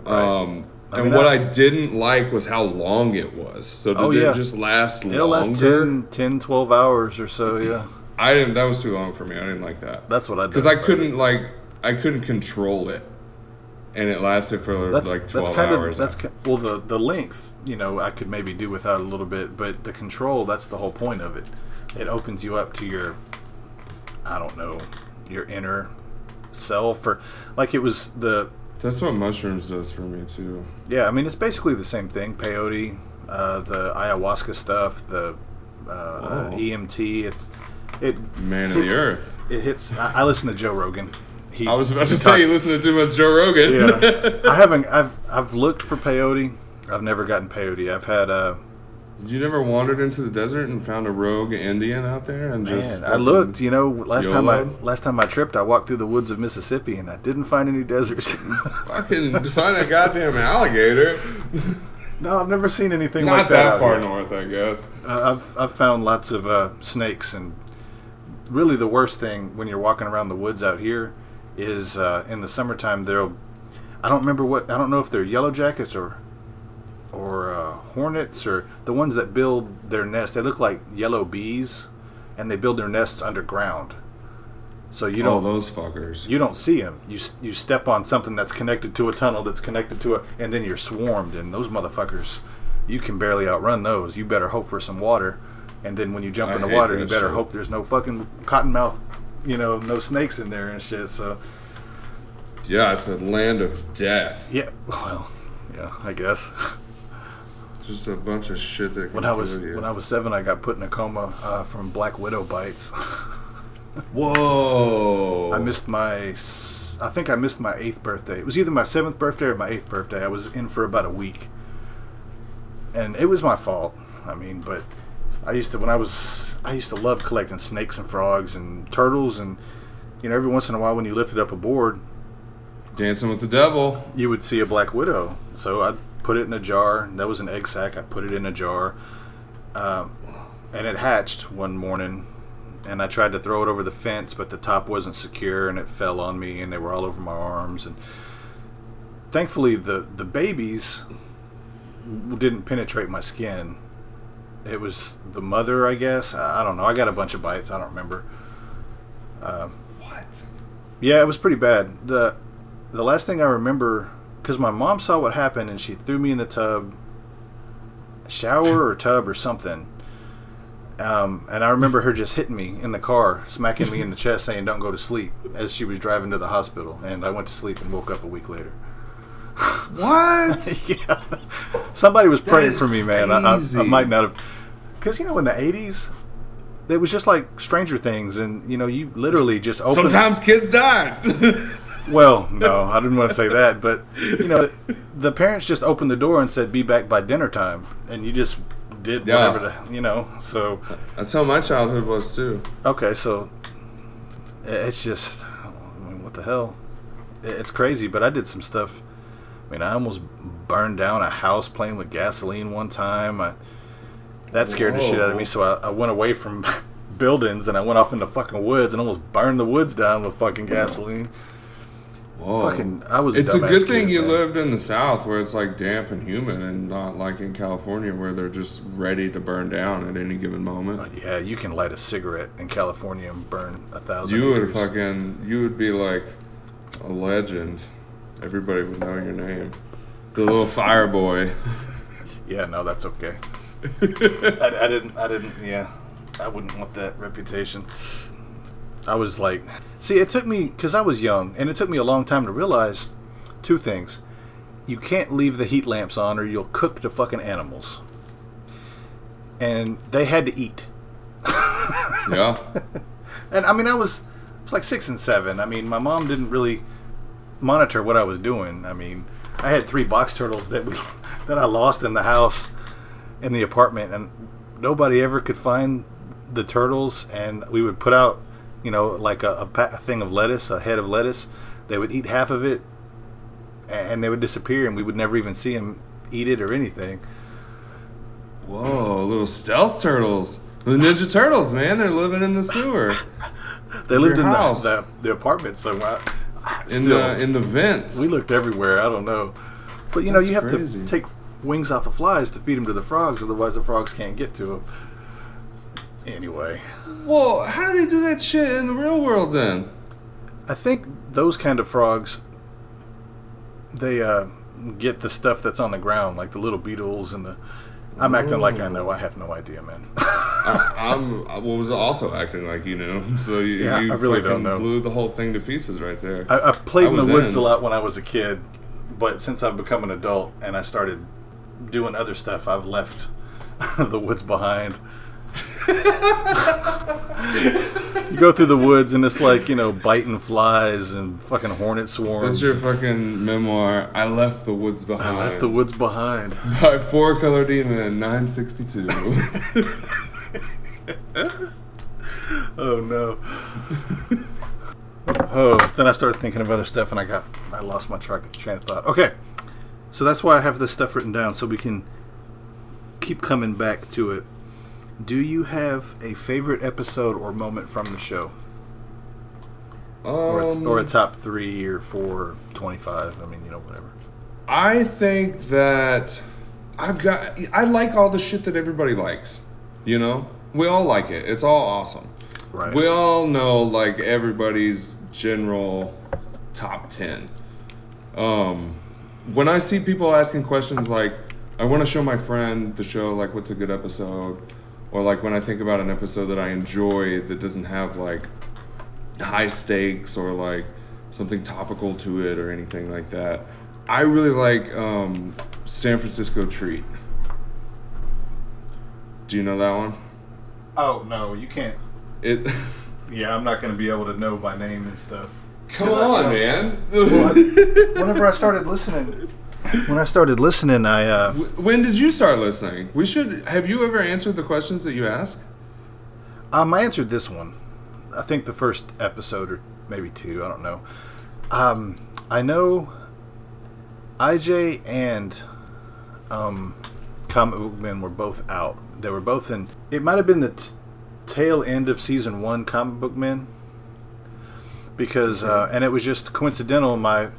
Right. Um, I and mean, what I- I, didn't like was how long it was. So did Oh, it yeah. just last It'll longer? last 10, 10, 12 hours or so. Yeah, I didn't. That was too long for me. I didn't like that that's what I did. because I couldn't like I couldn't control it, and it lasted for That's like twelve that's kind hours. of that's ki- well the the length. You know, I could maybe do without a little bit, but the control. That's the whole point of it. It opens you up to your, I don't know, your inner self or like it was the That's what mushrooms does for me too. yeah. I mean, it's basically the same thing. Peyote, uh, the ayahuasca stuff, the uh, DMT. It's it Man of the earth. it hits. I, I listen to Joe Rogan. He, I was about to say you listen to too much Joe Rogan. Yeah, I haven't. I've I've looked for peyote. I've never gotten peyote. I've had uh You never wandered into the desert and found a rogue Indian out there and just man. I looked. You know, last time I last time I tripped, I walked through the woods of Mississippi and I didn't find any deserts. fucking find a goddamn alligator. no, I've never seen anything Not like that. Not that far north, I guess. Uh, I've I've found lots of uh, snakes and really the worst thing when you're walking around the woods out here is uh, in the summertime there'll I don't remember what I don't know if they're yellow jackets or or uh, hornets or the ones that build their nest. They look like yellow bees, and they build their nests underground. So you oh, don't those fuckers. you don't see them. You you step on something that's connected to a tunnel that's connected to a, and then you're swarmed. And those motherfuckers, you can barely outrun those. You better hope for some water, and then when you jump I in the water, you better shit. hope there's no fucking cottonmouth, you know, no snakes in there and shit. So Yeah, it's a land of death. yeah, well, yeah, I guess. Just a bunch of shit that When I was you. when I was seven, I got put in a coma uh, from black widow bites. Whoa. I missed my, I think I missed my eighth birthday. It was either my seventh birthday or my eighth birthday. I was in for about a week, and it was my fault. I mean, but I used to when I was I used to love collecting snakes and frogs and turtles, and you know every once in a while when you lifted up a board, Dancing with the devil. you would see a black widow. So I'd put it in a jar. That was an egg sack. I put it in a jar, um, and it hatched one morning. And I tried to throw it over the fence, but the top wasn't secure, and it fell on me, and they were all over my arms. And thankfully, the the babies didn't penetrate my skin. It was the mother, I guess. I don't know. I got a bunch of bites. I don't remember. Um, What? yeah, it was pretty bad. the The last thing I remember, because my mom saw what happened and she threw me in the tub, shower or tub or something. Um, and I remember her just hitting me in the car, smacking me in the chest, saying "Don't go to sleep" as she was driving to the hospital. And I went to sleep and woke up a week later. What? yeah, somebody was praying for me, man. I, I, I might not have, because you know in the '80s, it was just like Stranger Things, and you know, you literally just open. Sometimes kids died. Well, no, I didn't want to say that, but you know, the parents just opened the door and said, "Be back by dinner time," and you just did Yeah. whatever the you know. So That's how my childhood was too. okay, so it's just, I mean, what the hell? It's crazy, but I did some stuff. I mean, I almost burned down a house playing with gasoline one time. I, that scared the shit out of me, so I, I went away from buildings and I went off into fucking woods and almost burned the woods down with fucking gasoline. Whoa. Fucking, I was. It's a good thing kid, you man. lived in the South where it's like damp and humid and not like in California where they're just ready to burn down at any given moment. Uh, Yeah, you can light a cigarette in California and burn a thousand. You would fucking, you would be like a legend. Everybody would know your name. The little fire boy. Yeah, no, that's okay. I, I didn't. I didn't. Yeah, I wouldn't want that reputation. I was like, see, it took me because I was young, and it took me a long time to realize two things. You can't leave the heat lamps on, or you'll cook the fucking animals. And they had to eat. Yeah. And I mean, I was, I was like six and seven. I mean, my mom didn't really monitor what I was doing. I mean, I had three box turtles that we that I lost in the house in the apartment, and nobody ever could find the turtles. And we would put out, you know, like a, a, thing of lettuce, a head of lettuce. They would eat half of it, and they would disappear, and we would never even see them eat it or anything. Whoa, little stealth turtles. The Ninja Turtles, man, they're living in the sewer. They lived in the, house. the the apartment, somewhere. I, In still, the in the vents. We looked everywhere. I don't know, but you know, you have crazy. to take wings off of flies to feed them to the frogs, otherwise the frogs can't get to them. Anyway, Well, how do they do that shit in the real world then? I think those kind of frogs, they uh, get the stuff that's on the ground, like the little beetles and the. I'm acting like I know. I have no idea, man. I, I'm I was also acting like you know, so you, Yeah, you I really don't know. blew the whole thing to pieces right there. I, I played I in the woods in. a lot when I was a kid, but since I've become an adult and I started doing other stuff, I've left the woods behind. You go through the woods and it's like you know biting flies and fucking hornet swarms. That's your fucking memoir. I left the woods behind. I left the woods behind. By four color demon, 962. oh no. Oh, then I started thinking of other stuff and I got I lost my track train of thought. Okay, so that's why I have this stuff written down so we can keep coming back to it. Do you have a favorite episode or moment from the show, or a, um, or a top three or four, or twenty-five? I mean, you know, whatever. I think that I've got. I like all the shit that everybody likes. You know, we all like it. It's all awesome. Right. We all know like everybody's general top ten. Um, when I see people asking questions like, I want to show my friend the show, like, what's a good episode? Or like when I think about an episode that I enjoy that doesn't have like high stakes or like something topical to it or anything like that. I really like um, San Francisco Treat. Do you know that one? oh no, you can't. It. Yeah, I'm not going to be able to know by name and stuff. Come I- on, well, man. Whenever I started listening, when I started listening, I uh, When did you start listening? We should. Have you ever answered the questions that you ask? um I answered this one. I think the first episode or maybe two. I don't know. Um, I know IJ and um, Comic Book Men were both out. They were both in. It might have been the t- tail end of season one, Comic Book Men, because uh, and it was just coincidental. My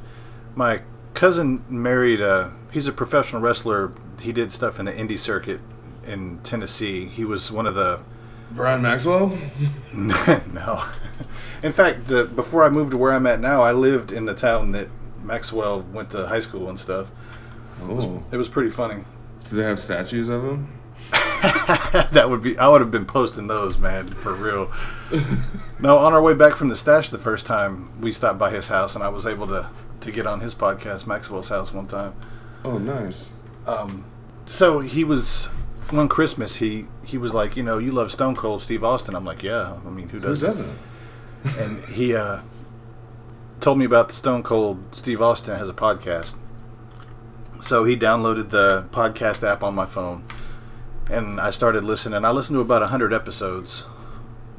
my cousin married a. He's a professional wrestler. He did stuff in the indie circuit in Tennessee. He was one of the Brian Maxwell. no. In fact, the before I moved to where I'm at now, I lived in the town that Maxwell went to high school and stuff. Oh, It was pretty funny. do they have statues of him? that would be I would have been posting those, man, for real. No, on our way back from the stash the first time, we stopped by his house and I was able to to get on his podcast, Maxwell's house one time. Oh, nice. Um, so he was one Christmas he he was like, you know, you love Stone Cold Steve Austin. I'm like, yeah. I mean, who Who doesn't? doesn't? and he uh, told me about the Stone Cold Steve Austin has a podcast. So he downloaded the podcast app on my phone, and I started listening. I listened to about hundred episodes,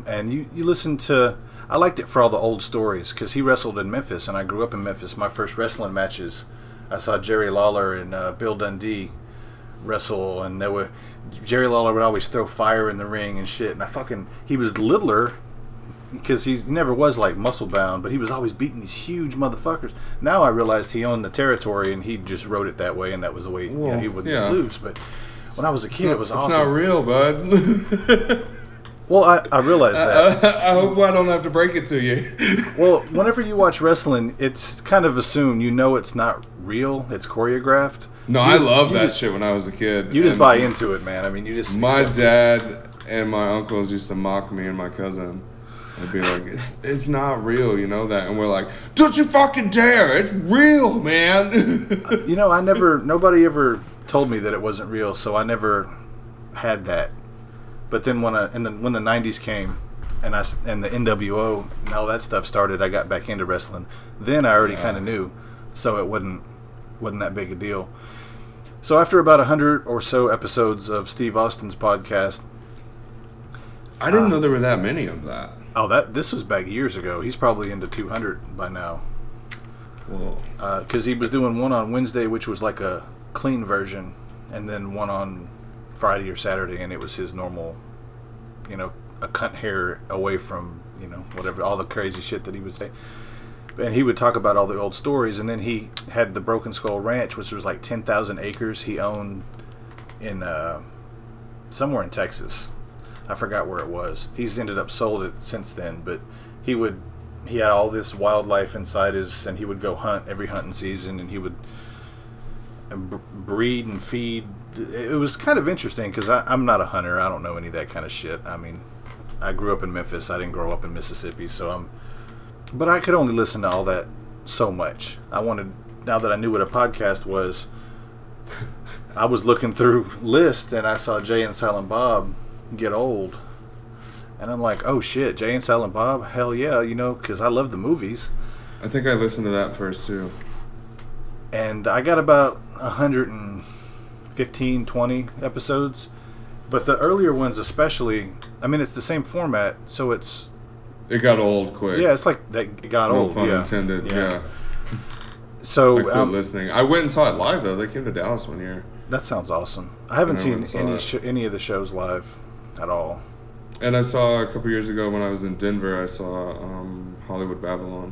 and you you listen to. I liked it for all the old stories because he wrestled in Memphis, and I grew up in Memphis. My first wrestling matches, I saw Jerry Lawler and uh, Bill Dundee wrestle, and there were Jerry Lawler would always throw fire in the ring and shit. And I fucking he was littler because he never was like muscle bound, but he was always beating these huge motherfuckers. Now I realized he owned the territory and he just wrote it that way, and that was the way you know, he wouldn't yeah. lose. But when I was a kid, not, it was awesome. it's not real, bud. well, I, I realized that. I, I hope I don't have to break it to you. well, whenever you watch wrestling, it's kind of assumed you know it's not real; it's choreographed. No, You I just- love that just- shit when I was a kid. You just and buy into it, man. I mean, you just My accept it. dad and my uncles used to mock me and my cousin. I'd be like, "It's it's not real, you know that," and we're like, "Don't you fucking dare! It's real, man." You know, I never. Nobody ever told me that it wasn't real, so I never had that. But then when I and then when the '90s came, and I and the NWO and all that stuff started, I got back into wrestling. Then I already Yeah. kind of knew, so it wasn't wasn't that big a deal. So after about a hundred or so episodes of Steve Austin's podcast, I didn't know um, there were that many of that. oh that this was back years ago. He's probably into 200 by now. Whoa. Uh, because he was doing one on Wednesday, which was like a clean version, and then one on Friday or Saturday, and it was his normal, you know, a cunt hair away from you know whatever all the crazy shit that he would say. And he would talk about all the old stories, and then he had the Broken Skull Ranch, which was like ten thousand acres he owned in uh, somewhere in Texas. I forgot where it was. He's ended up sold it since then, but he would he had all this wildlife inside his, and he would go hunt every hunting season, and he would breed and feed. It was kind of interesting because I'm not a hunter. I don't know any of that kind of shit. I mean, I grew up in Memphis. I didn't grow up in Mississippi, so I'm. But I could only listen to all that so much. I wanted now that I knew what a podcast was. I was looking through list and I saw Jay and Silent Bob get old. And I'm like, oh shit, Jay and Silent Bob? Hell yeah, you know, because I love the movies. I think I listened to that first too. And I got about 115, 20 episodes. But the earlier ones, especially, I mean, it's the same format, so it's, It got old quick. yeah, it's like that got no old. pun yeah. intended. Yeah. So I quit um, listening. I went and saw it live though. They came to Dallas one year, that sounds awesome. I haven't seen any sh- any of the shows live at all. and I saw a couple years ago when I was in Denver. I saw um, Hollywood Babylon.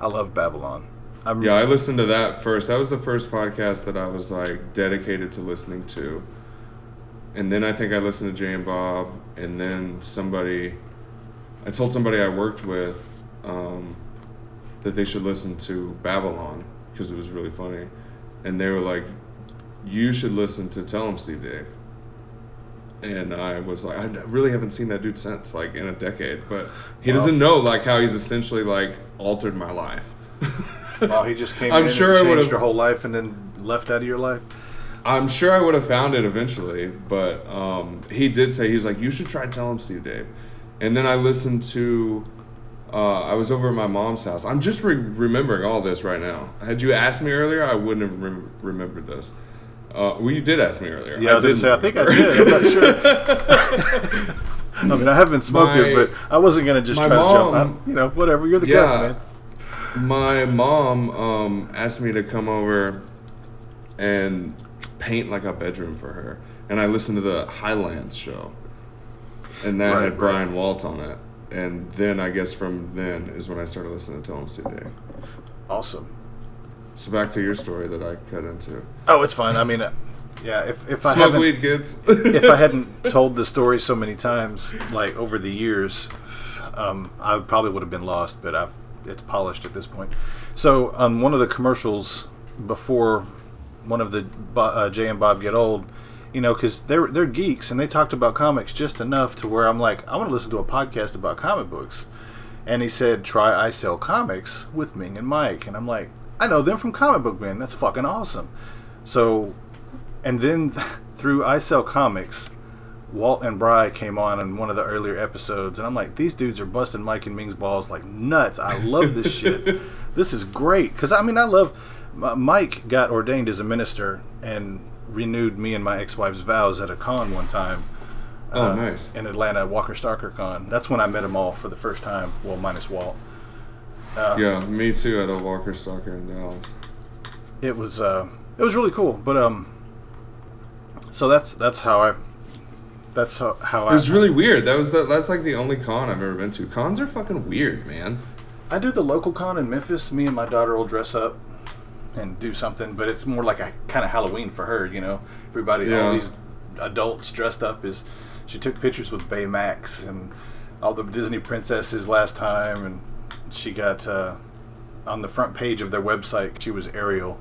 I love Babylon. I'm, Yeah, I listened to that first. That was the first podcast that I was like dedicated to listening to. And then I think I listened to Jay and Bob, and then somebody, I told somebody I worked with um, that they should listen to Babylon because it was really funny, and they were like, "You should listen to Tell Tell 'em Steve Dave." And I was like, I really haven't seen that dude since like in a decade, but he Wow. doesn't know like how he's essentially like altered my life. Well, he just came I'm in sure and changed your whole life and then left out of your life. I'm sure I would have found it eventually, but um, he did say he was like, "You should try Tell him Steve Dave," and then I listened to. Uh, I was over at my mom's house. I'm just re- remembering all this right now. Had you asked me earlier, I wouldn't have rem- remembered this. Uh, well, you did ask me earlier. Yeah, I was gonna didn't say, I think I did. I'm not sure. I mean, I have been smoking, My- but I wasn't gonna just my try to jump. mom- I, you know, whatever. You're the Yeah. guest, man. My mom um, asked me to come over and paint like a bedroom for her, and I listened to the Highlands show, and that Right, had right. Brian Walt on it. And then I guess from then is when I started listening to Steve Dave. Awesome. So back to your story that I cut into. Oh, it's fine. I mean, uh, yeah. If if I Smoke weed, kids. if I hadn't told the story so many times, like over the years, um, I probably would have been lost. But I've it's polished at this point. So on one of the commercials before one of the uh, Jay and Bob get old, you know, because they're they're geeks and they talked about comics just enough to where I'm like, I want to listen to a podcast about comic books. And he said, try I Sell Comics with Ming and Mike. And I'm like, I know them from Comic Book Men. That's fucking awesome. So, and then through I Sell Comics, Walt and Bry came on in one of the earlier episodes, and I'm like, these dudes are busting Mike and Ming's balls like nuts. I love this shit. This is great because I mean I love. Mike got ordained as a minister and renewed me and my ex-wife's vows at a con one time. Oh, uh, nice. In Atlanta, Walker Stalker Con. That's when I met them all for the first time. Well, minus Walt. Uh, yeah, me too at a Walker Stalker in Dallas. It was uh, it was really cool, but um, so that's that's how I that's how, how I. It's really weird. That was the, that's like the only con I've ever been to. Cons are fucking weird, man. I do the local con in Memphis. Me and my daughter will dress up and do something, but it's more like a kind of Halloween for her. You know, everybody, yeah. all these adults dressed up is. She took pictures with Baymax and all the Disney princesses last time, and she got uh, on the front page of their website. She was Ariel,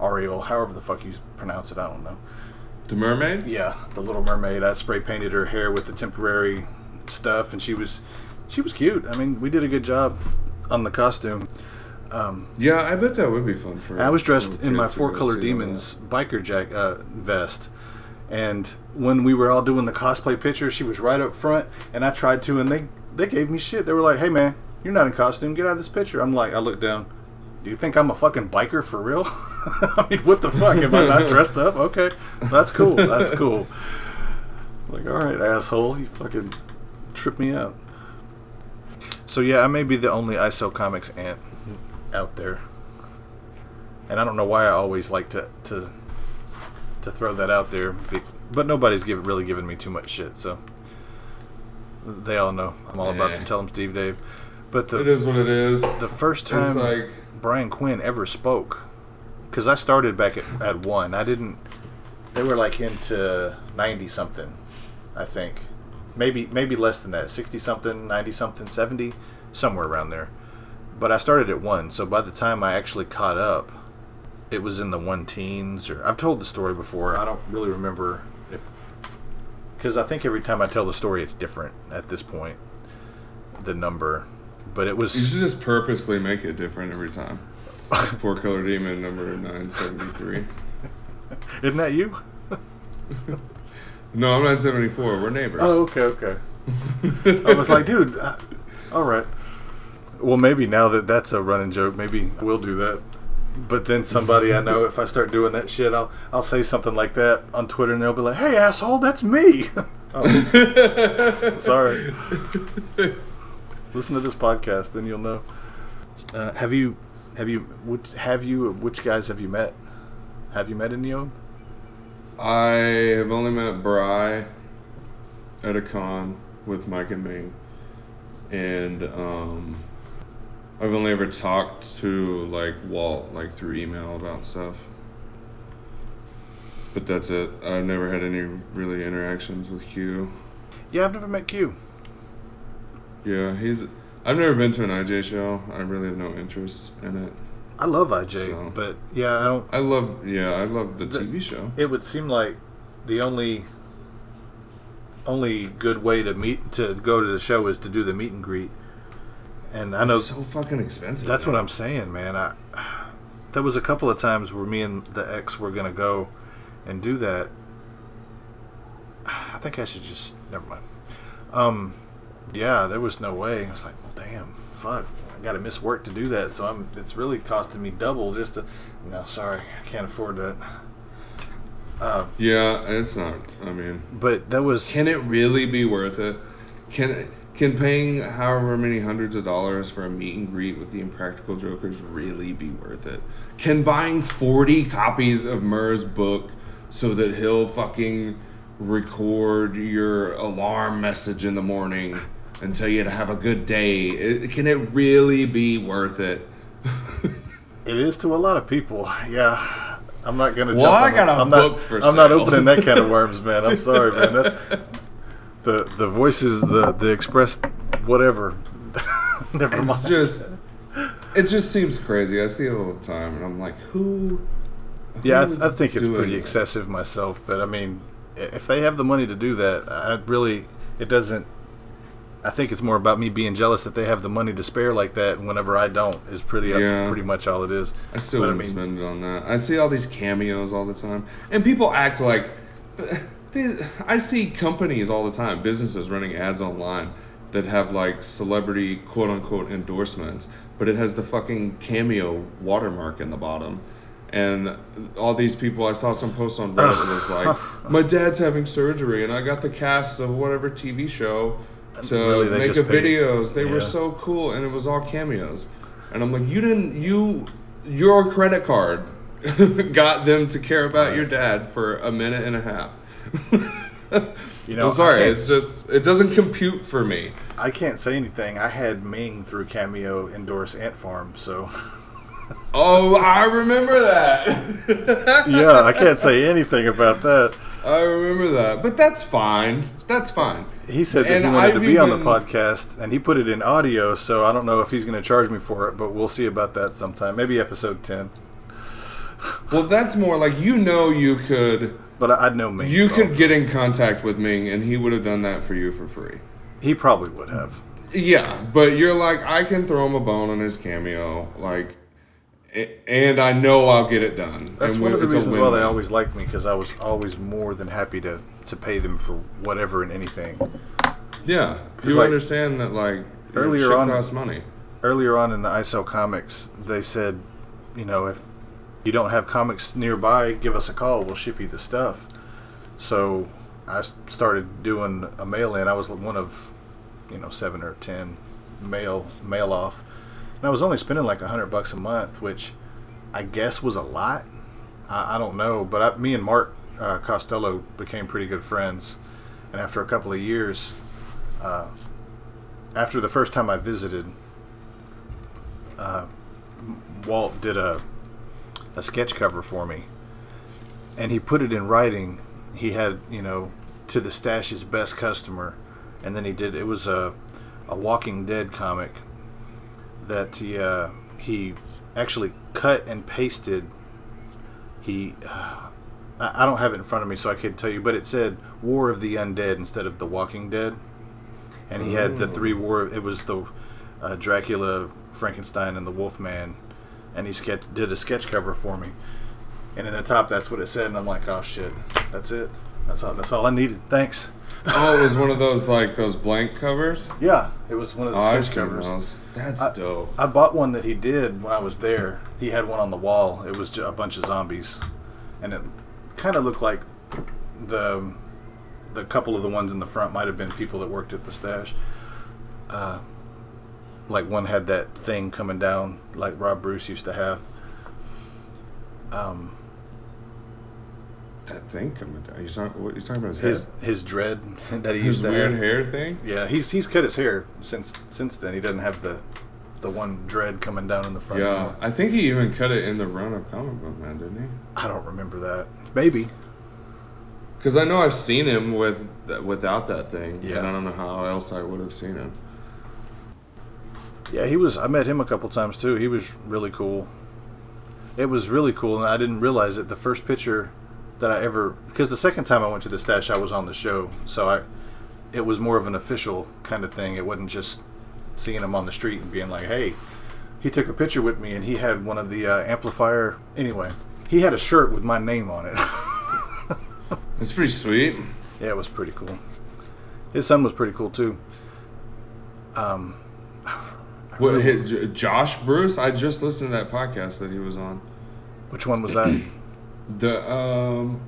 Ariel, however the fuck you pronounce it. I don't know. The mermaid? Yeah, the Little Mermaid. I spray painted her hair with the temporary stuff, and she was she was cute. I mean, we did a good job on the costume. Um, yeah, I bet that would be fun for. I was dressed in my Four Color Demons biker jack uh, vest, and when we were all doing the cosplay picture, she was right up front, and I tried to, and they they gave me shit. They were like, "Hey man, you're not in costume. Get out of this picture." I'm like, I look down. Do you think I'm a fucking biker for real? I mean, what the fuck? Am I not dressed up? Okay, that's cool. That's cool. Like, all right, asshole, you fucking trip me out. So yeah, I may be the only ISO comics ant out there, and I don't know why I always like to to to throw that out there, but nobody's give, really giving me too much shit. So they all know I'm all yeah. about some tell them Steve Dave. But the, it is what it is. The first time it's like... Brian Quinn ever spoke because I started back at, at one. I didn't. They were like into ninety something, I think. Maybe maybe less than that, sixty something, ninety something, seventy, somewhere around there. But I started at one, so by the time I actually caught up, it was in the one teens. Or I've told the story before. I don't really remember if because I think every time I tell the story, it's different at this point. The number, but it was. You should just purposely make it different every time. Four color demon number nine seventy three. Isn't that you? no, I'm nine seventy four. We're neighbors. Oh, okay, okay. I was like, dude, uh, all right. Well, maybe now that that's a running joke, maybe we'll do that. But then somebody I know, if I start doing that shit, I'll I'll say something like that on Twitter, and they'll be like, "Hey, asshole, that's me." oh, sorry. Listen to this podcast, then you'll know. Uh, have you have you which have you which guys have you met? Have you met any of them? I have only met Bry at a con with Mike and Ming, and um, I've only ever talked to like Walt like through email about stuff. But that's it. I've never had any really interactions with Q. Yeah, I've never met Q. Yeah, he's I've never been to an IJ show. I really have no interest in it. I love IJ, so. but yeah, I don't. I love yeah, I love the, the TV show. It would seem like the only only good way to meet to go to the show is to do the meet and greet. And I know it's so fucking expensive. That's what I'm saying, man. I there was a couple of times where me and the ex were gonna go and do that. I think I should just never mind. Um, yeah, there was no way. I was like, well, damn, fuck, I got to miss work to do that. So I'm, it's really costing me double just to. No, sorry, I can't afford that. Uh, yeah, it's not. I mean, but that was. Can it really be worth it? Can can paying however many hundreds of dollars for a meet and greet with the Impractical Jokers really be worth it? Can buying forty copies of Murr's book so that he'll fucking record your alarm message in the morning and tell you to have a good day. It, can it really be worth it? it is to a lot of people. Yeah. I'm not gonna. Well, I got a I'm book not, for I'm not opening that can of worms, man. I'm sorry, man. That, the the voices, the the expressed whatever. Never it's mind. just. It just seems crazy. I see it all the time, and I'm like, who? who yeah, I, I, think it's pretty this? excessive myself. But I mean, if they have the money to do that, I really it doesn't I think it's more about me being jealous that they have the money to spare like that, whenever I don't, is pretty yeah. pretty much all it is. I still but, wouldn't I mean, spend it on that. I see all these cameos all the time, and people act like these, I see companies all the time, businesses running ads online that have like celebrity quote unquote endorsements, but it has the fucking cameo watermark in the bottom. And all these people, I saw some post on Reddit that was like, my dad's having surgery, and I got the cast of whatever TV show to Really, make a paid- videos. They yeah. were so cool, and it was all cameos. And I'm like, you didn't, you, your credit card got them to care about your dad for a minute and a half. You know, I'm sorry, it's just it doesn't compute for me. I can't say anything. I had Ming through Cameo endorse Ant Farm, so Oh, I remember that. yeah, I can't say anything about that. I remember that, but that's fine. That's fine. He said that And he wanted to I've be on the podcast, and he put it in audio, so I don't know if he's going to charge me for it, but we'll see about that sometime. Maybe episode 10. Well, that's more like you know you could But I, I'd know Ming. you could get in contact with Ming and he would have done that for you for free. He probably would have. Yeah, but you're like I can throw him a bone on his cameo, like, and I know I'll get it done. That's And one of the reasons why they always liked me, because I was always more than happy to, to pay them for whatever and anything. Yeah, you like, understand that like earlier on- costs money. Earlier on in the ISO comics, they said, you know, if you don't have comics nearby, give us a call. We'll ship you the stuff. So I started doing a mail in. I was one of, you know, seven or ten mail mail off, and I was only spending like a hundred bucks a month, which I guess was a lot. I, I don't know, but I, me and Mark uh, Costello became pretty good friends, and after a couple of years, uh, after the first time I visited, uh, Walt did a a sketch cover for me, and he put it in writing. He had you know to the stash's best customer, and then he did it was a a Walking Dead comic that he uh, he actually cut and pasted. He I I don't have it in front of me, so I can't tell you, but it said War of the Undead instead of The Walking Dead, and he had the Oh. three war. It was the uh, Dracula, Frankenstein, and the Wolfman, and he sketch, did a sketch cover for me. And in the top, that's what it said, and I'm like, oh shit, that's it. That's all. That's all I needed. Thanks. Oh, it was one of those like those blank covers. Yeah, it was one of the Oh, sketch covers. those. That's I- dope. I bought one that he did when I was there. He had one on the wall. It was a bunch of zombies, and it kind of looked like the the couple of the ones in the front might have been people that worked at the stash. Uh, like one had that thing coming down, like Rob Bruce used to have. Um, That thing coming down. You talking? What you talking about? His, his head? his dread that he His used to weird have. hair thing. Yeah, he's he's cut his hair since since then. He doesn't have the the one dread coming down in the front. Yeah. I think he even cut it in the run of Comic Book Men, didn't he? I don't remember that. Maybe. Because I know I've seen him with without that thing, Yeah. and I don't know how else I would have seen him. Yeah, he was. I met him a couple times too. He was really cool. It was really cool, and I didn't realize it. The first picture that I ever, because the second time I went to the stash, I was on the show, so I, it was more of an official kind of thing. It wasn't just seeing him on the street and being like, "Hey." He took a picture with me, and he had one of the uh, amplifier. Anyway, he had a shirt with my name on it. It's pretty sweet. Yeah, it was pretty cool. His son was pretty cool too. Um, What, J- Josh Bruce? I just listened to that podcast that he was on. which one was that? The um,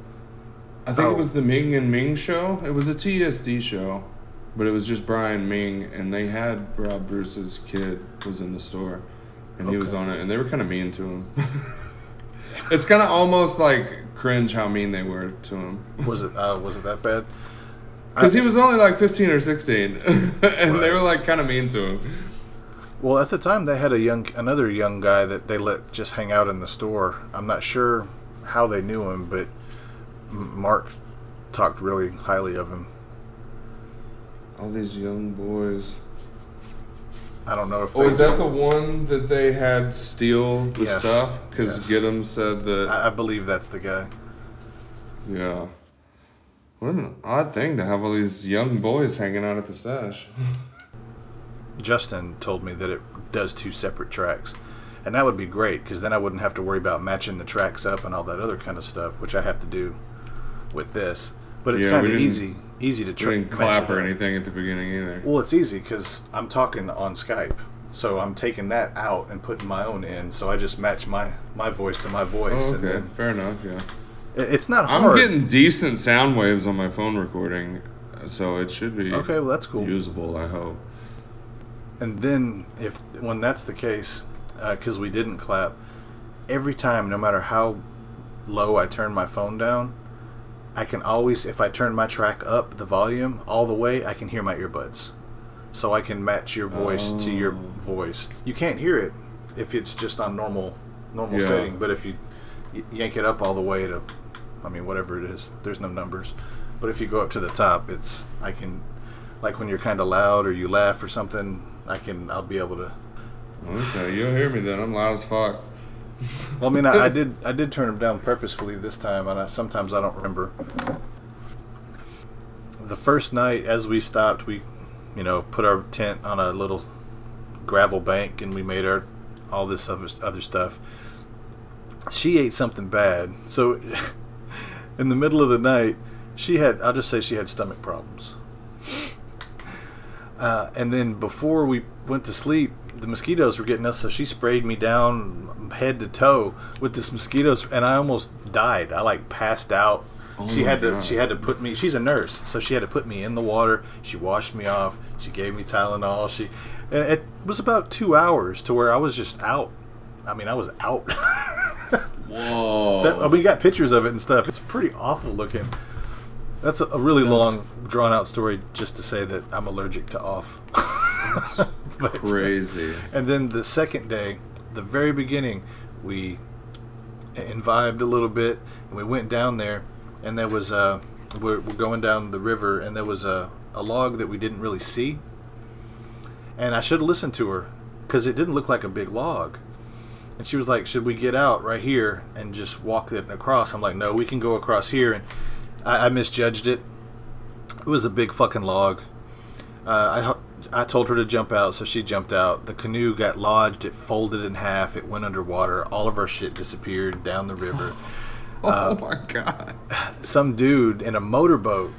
I think Oh. it was the Ming and Ming show. It was a TSD show, but it was just Brian Ming, and they had Rob Bruce's kid was in the store, and he was on it, and they were kind of mean to him. it's kind of almost like cringe how mean they were to him. Was it uh, was it that bad? Because he was only like 15 or 16, and they were like kind of mean to him. Well, at the time they had a young another young guy that they let just hang out in the store. I'm not sure how they knew him, but Mark talked really highly of him. All these young boys. I don't know if Oh, is that the one that they had steal the Yes. stuff? Because Yes. Gidim said that. I, I believe that's the guy. yeah. What an odd thing to have all these young boys hanging out at the stash. Justin told me that it does two separate tracks. And that would be great because then I wouldn't have to worry about matching the tracks up and all that other kind of stuff, which I have to do with this. but it's Yeah, kind of easy easy to We tr- didn't match clap or anything at the beginning either. Well, it's easy because I'm talking on Skype, so I'm taking that out and putting my own in. So I just match my my voice to my oh, voice, Oh, and okay, then fair enough. Yeah, it's not hard. I'm getting decent sound waves on my phone recording, so it should be okay, well that's cool. usable. I hope. And then if when that's the case, Uh, because we didn't clap, every time, no matter how low I turn my phone down, I can always, if I turn my track up the volume all the way, I can hear my earbuds, so I can match your voice to your Oh. voice. You can't hear it if it's just on normal normal Yeah. setting, but if you y- yank it up all the way to, I mean whatever it is, there's no numbers, but if you go up to the top, it's I can, like when you're kind of loud or you laugh or something, I can I'll be able to. Okay, you'll hear me then. I'm loud as fuck. Well, I mean, I, I did I did turn them down purposefully this time, and I, sometimes I don't remember. The first night, as we stopped, we, you know, put our tent on a little gravel bank, and we made our all this other other stuff. She ate something bad, so in the middle of the night, she had I'll just say she had stomach problems. Uh, and then before we went to sleep, the mosquitoes were getting us, so she sprayed me down head to toe with this mosquitoes, and I almost died. I like passed out. Oh she had to God. she had to put me. She's a nurse, so she had to put me in the water. She washed me off. She gave me Tylenol. She, and it was about two hours to where I was just out. I mean, I was out. Whoa. That, we got pictures of it and stuff. It's pretty awful looking. That's a, a really That's- long, drawn out story just to say that I'm allergic to off. Crazy. And then the second day, the very beginning, we imbibed a little bit, and we went down there, and there was a. We're, we're going down the river, and there was a, a log that we didn't really see. And I should have listened to her, because it didn't look like a big log. And she was like, "Should we get out right here and just walk it across?" I'm like, "No, we can go across here." And I, I misjudged it. It was a big fucking log. Uh, I told her to jump out, so she jumped out. The canoe got lodged. It folded in half. It went underwater. All of our shit disappeared down the river. Uh, oh my god. Some dude in a motorboat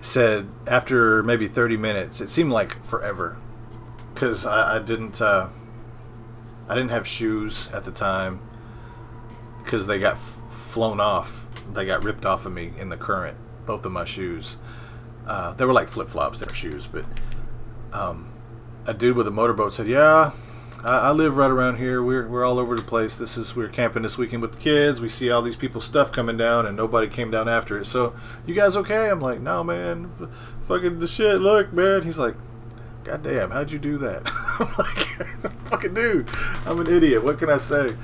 said after maybe 30 minutes, it seemed like forever, because I, I didn't uh, I didn't have shoes at the time because they got f- flown off. They got ripped off of me in the current. Both of my shoes. Uh, they were like flip flops. They were shoes, but um, a dude with a motorboat said, "Yeah, I, I live right around here. We're we're all over the place. This is we're camping this weekend with the kids. We see all these people's stuff coming down, and nobody came down after it. So you guys okay?" I'm like, "No, man. F- fucking the shit. Look, man." He's like. God damn, how'd you do that? I'm like, fucking dude, I'm an idiot. What can I say?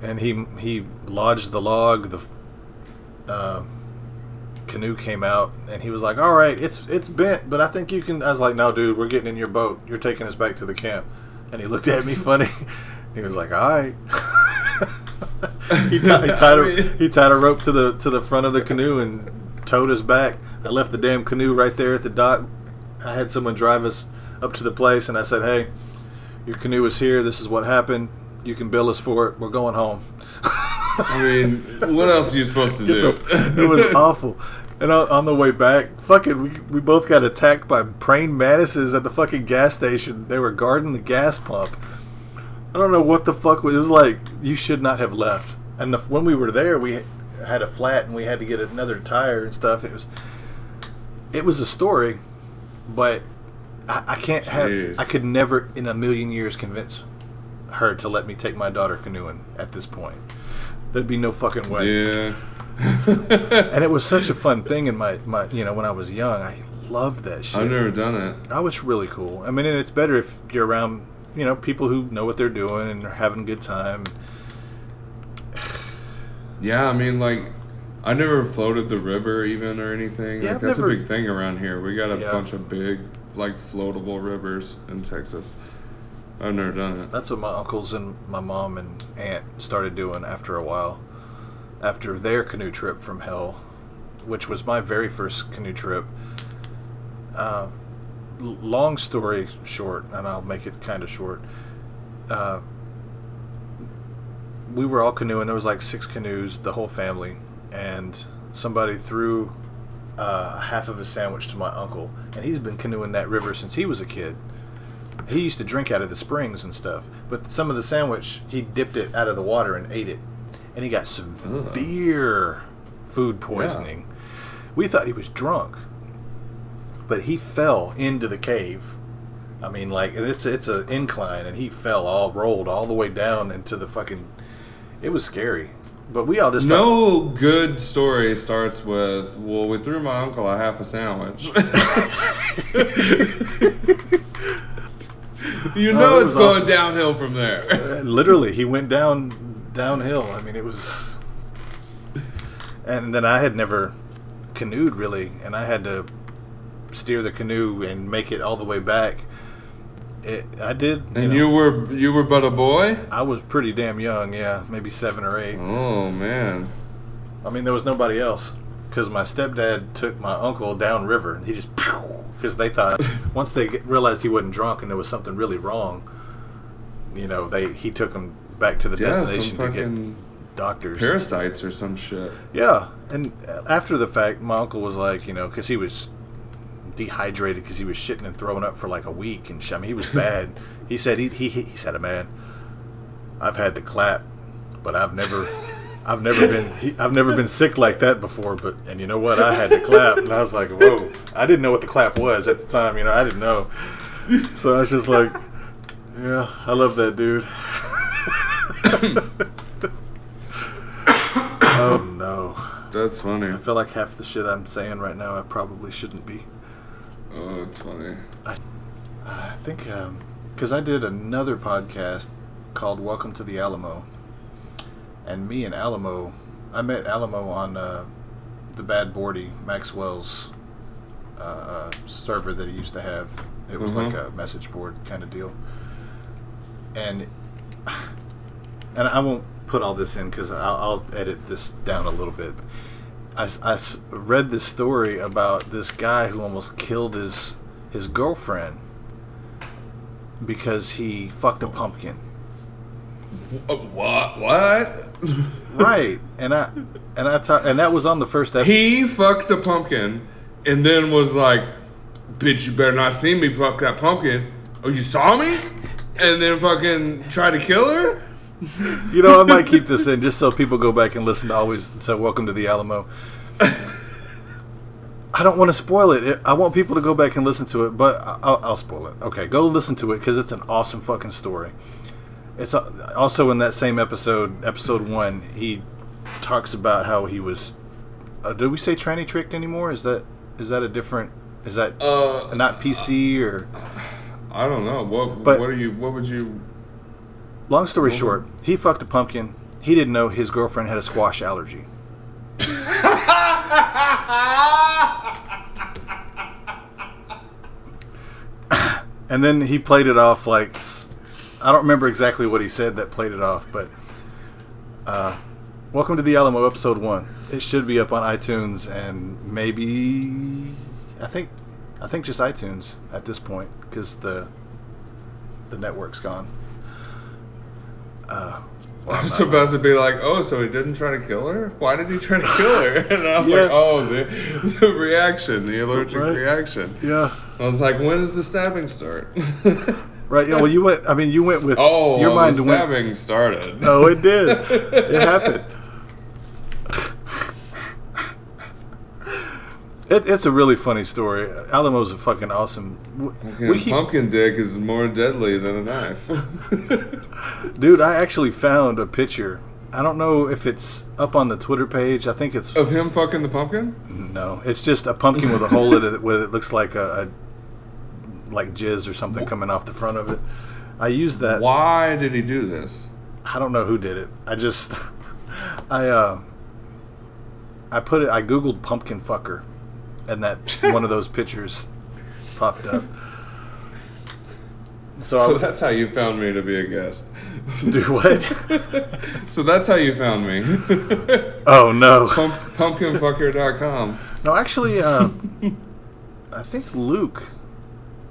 And he he lodged the log. The uh, canoe came out, and he was like, "All right, it's it's bent, but I think you can." I was like, "No, dude, we're getting in your boat. You're taking us back to the camp." And he looked at me funny. He was like, "All right." he, ti- he tied a he tied a rope to the to the front of the canoe and towed us back. I left the damn canoe right there at the dock. I had someone drive us up to the place, and I said, "Hey, your canoe is here. This is what happened. You can bill us for it. We're going home." I mean, what else are you supposed to do? it was awful. And on, on the way back, fucking, we, we both got attacked by praying mantises at the fucking gas station. They were guarding the gas pump. I don't know what the fuck. It was like you should not have left. And the, when we were there, we had a flat and we had to get another tire and stuff. It was, it was a story, but I, I can't Jeez. have. I could never in a million years convince her to let me take my daughter canoeing at this point. There'd be no fucking way yeah. and it was such a fun thing in my, my you know when I was young. I loved that shit. I've never done it. That was really cool. I mean, and it's better if you're around you know people who know what they're doing and are having a good time. Yeah, I mean, like, I never floated the river even or anything. Yeah, like, I've that's never- a big thing around here. We got a Yeah. bunch of big, like, floatable rivers in Texas. I've never done it. That's what my uncles and my mom and aunt started doing after a while. After their canoe trip from hell, which was my very first canoe trip. Uh, long story short, and I'll make it kind of short. Uh, we were all canoeing. There was like six canoes, the whole family, and somebody threw uh, half of a sandwich to my uncle, and he's been canoeing that river since he was a kid. He used to drink out of the springs and stuff, but some of the sandwich he dipped it out of the water and ate it, and he got severe food poisoning. We thought he was drunk, but he fell into the cave. I mean, like it's it's an incline, and he fell all rolled all the way down into the fucking. It was scary, but we all just thought- No good story starts with, well, we threw my uncle a half a sandwich. you know Oh, it's going awesome. downhill from there. Uh, literally he went down downhill i mean it was and then i had never canoed really and i had to steer the canoe and make it all the way back it, i did and know, you were you were but a boy? i was pretty damn young yeah maybe seven or eight Oh man. i mean there was nobody else because my stepdad took my uncle down river and he just because they thought once they realized he wasn't drunk and there was something really wrong you know they he took him back to the Yeah, destination to get doctors parasites or some shit. Yeah, and after the fact, my uncle was like, you know, because he was dehydrated because he was shitting and throwing up for like a week, and sh- I mean, he was bad. he said he he he said, a man, I've had the clap, but I've never. I've never been I've never been sick like that before, but and you know what? I had to clap, and I was like, whoa! I didn't know what the clap was at the time, you know. I didn't know, so I was just like, yeah, I love that dude. oh no! That's funny. I feel like half the shit I'm saying right now I probably shouldn't be. Oh, it's funny. I think um, because I did another podcast called Welcome to the Alamo, and me and Alamo, I met Alamo on uh, the Bad Bordy Maxwell's uh, uh, server that he used to have. It was like Mhm. a message board kind of deal, and and I won't put all this in because I'll, I'll edit this down a little bit. I, I read this story about this guy who almost killed his his girlfriend because he fucked a pumpkin. Uh, What? What? Right, and I and I ta- and that was on the first episode. He fucked a pumpkin and then was like, bitch, you better not see me fuck that pumpkin. Oh, you saw me? And then fucking try to kill her? You know, I might keep this in just so people go back and listen to always. So, welcome to the Alamo. I don't want to spoil it. It- I want people to go back and listen to it, but I'll, I'll spoil it. Okay, go listen to it because it's an awesome fucking story. It's also in that same episode, episode one. He talks about how he was. Uh, do we say tranny tricked anymore? Is that is that a different? Is that Uh, not PC or? I don't know. What? But- what are you? What would you? Long story short, he fucked a pumpkin. He didn't know his girlfriend had a squash allergy. And then he played it off like I don't remember exactly what he said that played it off, but uh, welcome to the Alamo episode one. It should be up on iTunes and maybe I think I think just iTunes at this point because the the network's gone. Uh, well, I was about to be like, oh, so he didn't try to kill her? Why did he try to kill her? And I was Yeah. like, oh, the, the reaction, the allergic Right. reaction. yeah, I was like, when does the stabbing start? right. Yeah, well, you went. I mean, you went with oh, your well, mind the went. stabbing started. Oh, it did. It happened. It, it's a really funny story. Alamo's a fucking awesome. Fucking We keep, pumpkin dick is more deadly than a knife. dude, I actually found a picture. I don't know if it's up on the Twitter page. I think it's of him fucking the pumpkin? no. It's just a pumpkin with a hole in it With it looks like a like jizz or something coming off the front of it. I used that. Why did he do this? I don't know who did it. I just I uh I put it I googled pumpkin fucker and that one of those pictures popped up. So, So I, that's how you found me to be a guest. Do what? so that's how you found me. oh no. Pump, pumpkinfucker.com. No, actually uh I think Luke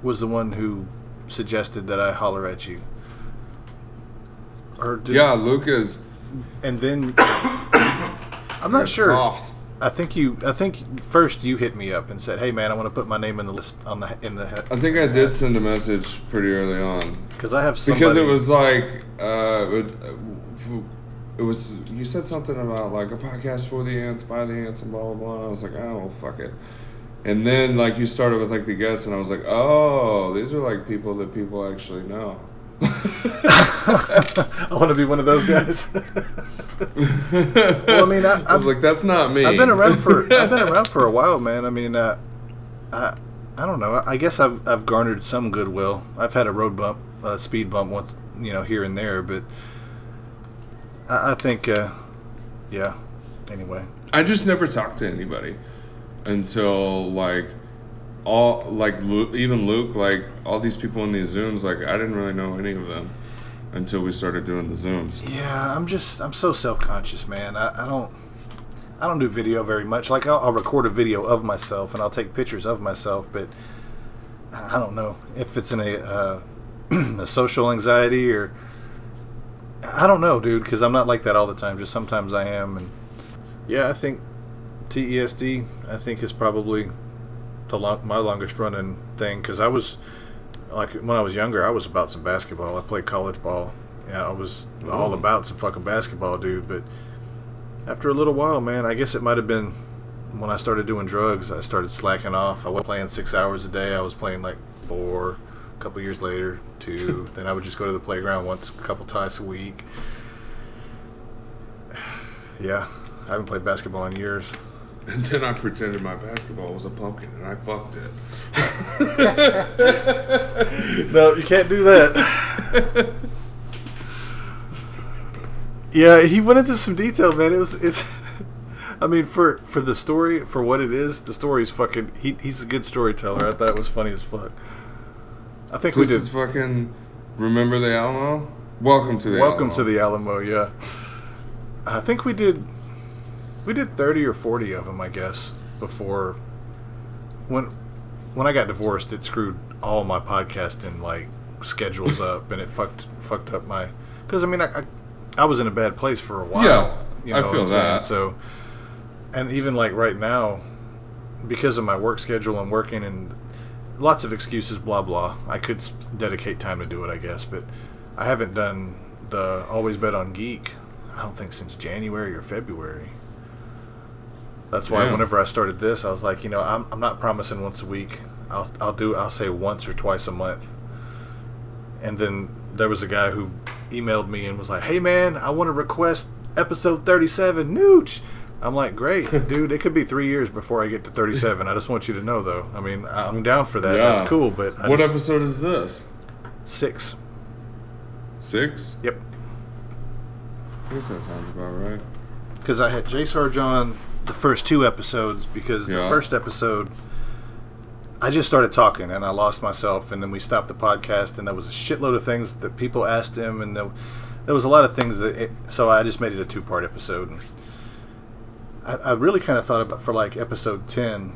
was the one who suggested that I holler at you. Or did, Yeah, Lucas. and then I'm not sure. coughs. I think you. I think first you hit me up and said, "Hey man, I want to put my name in the list on the in the." I think I did send a message pretty early on because I have somebody, because it was like uh, it, it was you said something about like a podcast for the ants by the ants and blah blah blah. I was like, oh fuck it. And then like you started with like the guests, and I was like, oh, these are like people that people actually know. I want to be one of those guys. well, I mean, I, I was like, that's not me. I've been around for I've been around for a while, man. I mean, uh, I I don't know. I guess I've I've garnered some goodwill. I've had a road bump, a speed bump once, you know, here and there, but I, I think, uh, yeah. Anyway, I just never talked to anybody until like all like Luke, even Luke, like all these people in these zooms, like I didn't really know any of them until we started doing the zooms. Yeah, I'm just I'm so self conscious, man. I, I don't I don't do video very much. Like I'll, I'll, record a video of myself and I'll take pictures of myself, but I don't know if it's in a uh, a social anxiety or I don't know, dude, because I'm not like that all the time. Just sometimes I am, and yeah, I think TESD I think is probably the long, my longest running thing because I was like when I was younger, I was about some basketball. I played college ball. Yeah, I was oh. all about some fucking basketball, dude. But after a little while, man, I guess it might have been when I started doing drugs. I started slacking off. I was playing six hours a day. I was playing like four. A couple years later, two. then I would just go to the playground once, a couple times a week. Yeah, I haven't played basketball in years. And then I pretended my basketball was a pumpkin and I fucked it. no, you can't do that. yeah, he went into some detail, man. It was it's I mean, for for the story, for what it is, the story's fucking. He, he's a good storyteller. I thought it was funny as fuck. I think this we did. is fucking. Remember the Alamo? Welcome to the Welcome Alamo. to the Alamo. Yeah. I think we did we did 30 or 40 of them, I guess, before when when I got divorced, it screwed all my podcasting like schedules up, and it fucked fucked up my because I mean I, I, I was in a bad place for a while. Yeah, you know I feel that. So, and even like right now, because of my work schedule and working and lots of excuses, blah blah. I could dedicate time to do it, I guess, but I haven't done the always bet on geek. I don't think since January or February. That's why yeah. whenever I started this, I was like, you know, I'm, I'm not promising once a week. I'll, I'll do I'll say once or twice a month. And then there was a guy who emailed me and was like, "Hey man, I want to request episode 37, Nooch." I'm like, "Great, dude. It could be three years before I get to 37. I just want you to know, though. I mean, I'm down for that. Yeah. That's cool. But I what just, episode is this? Six. Six? Yep. I guess that sounds about right. Because I had J Sarge the first two episodes because yeah. the first episode I just started talking and I lost myself and then we stopped the podcast and there was a shitload of things that people asked him and there, there was a lot of things that it, so I just made it a two part episode and I, I really kind of thought about for like episode 10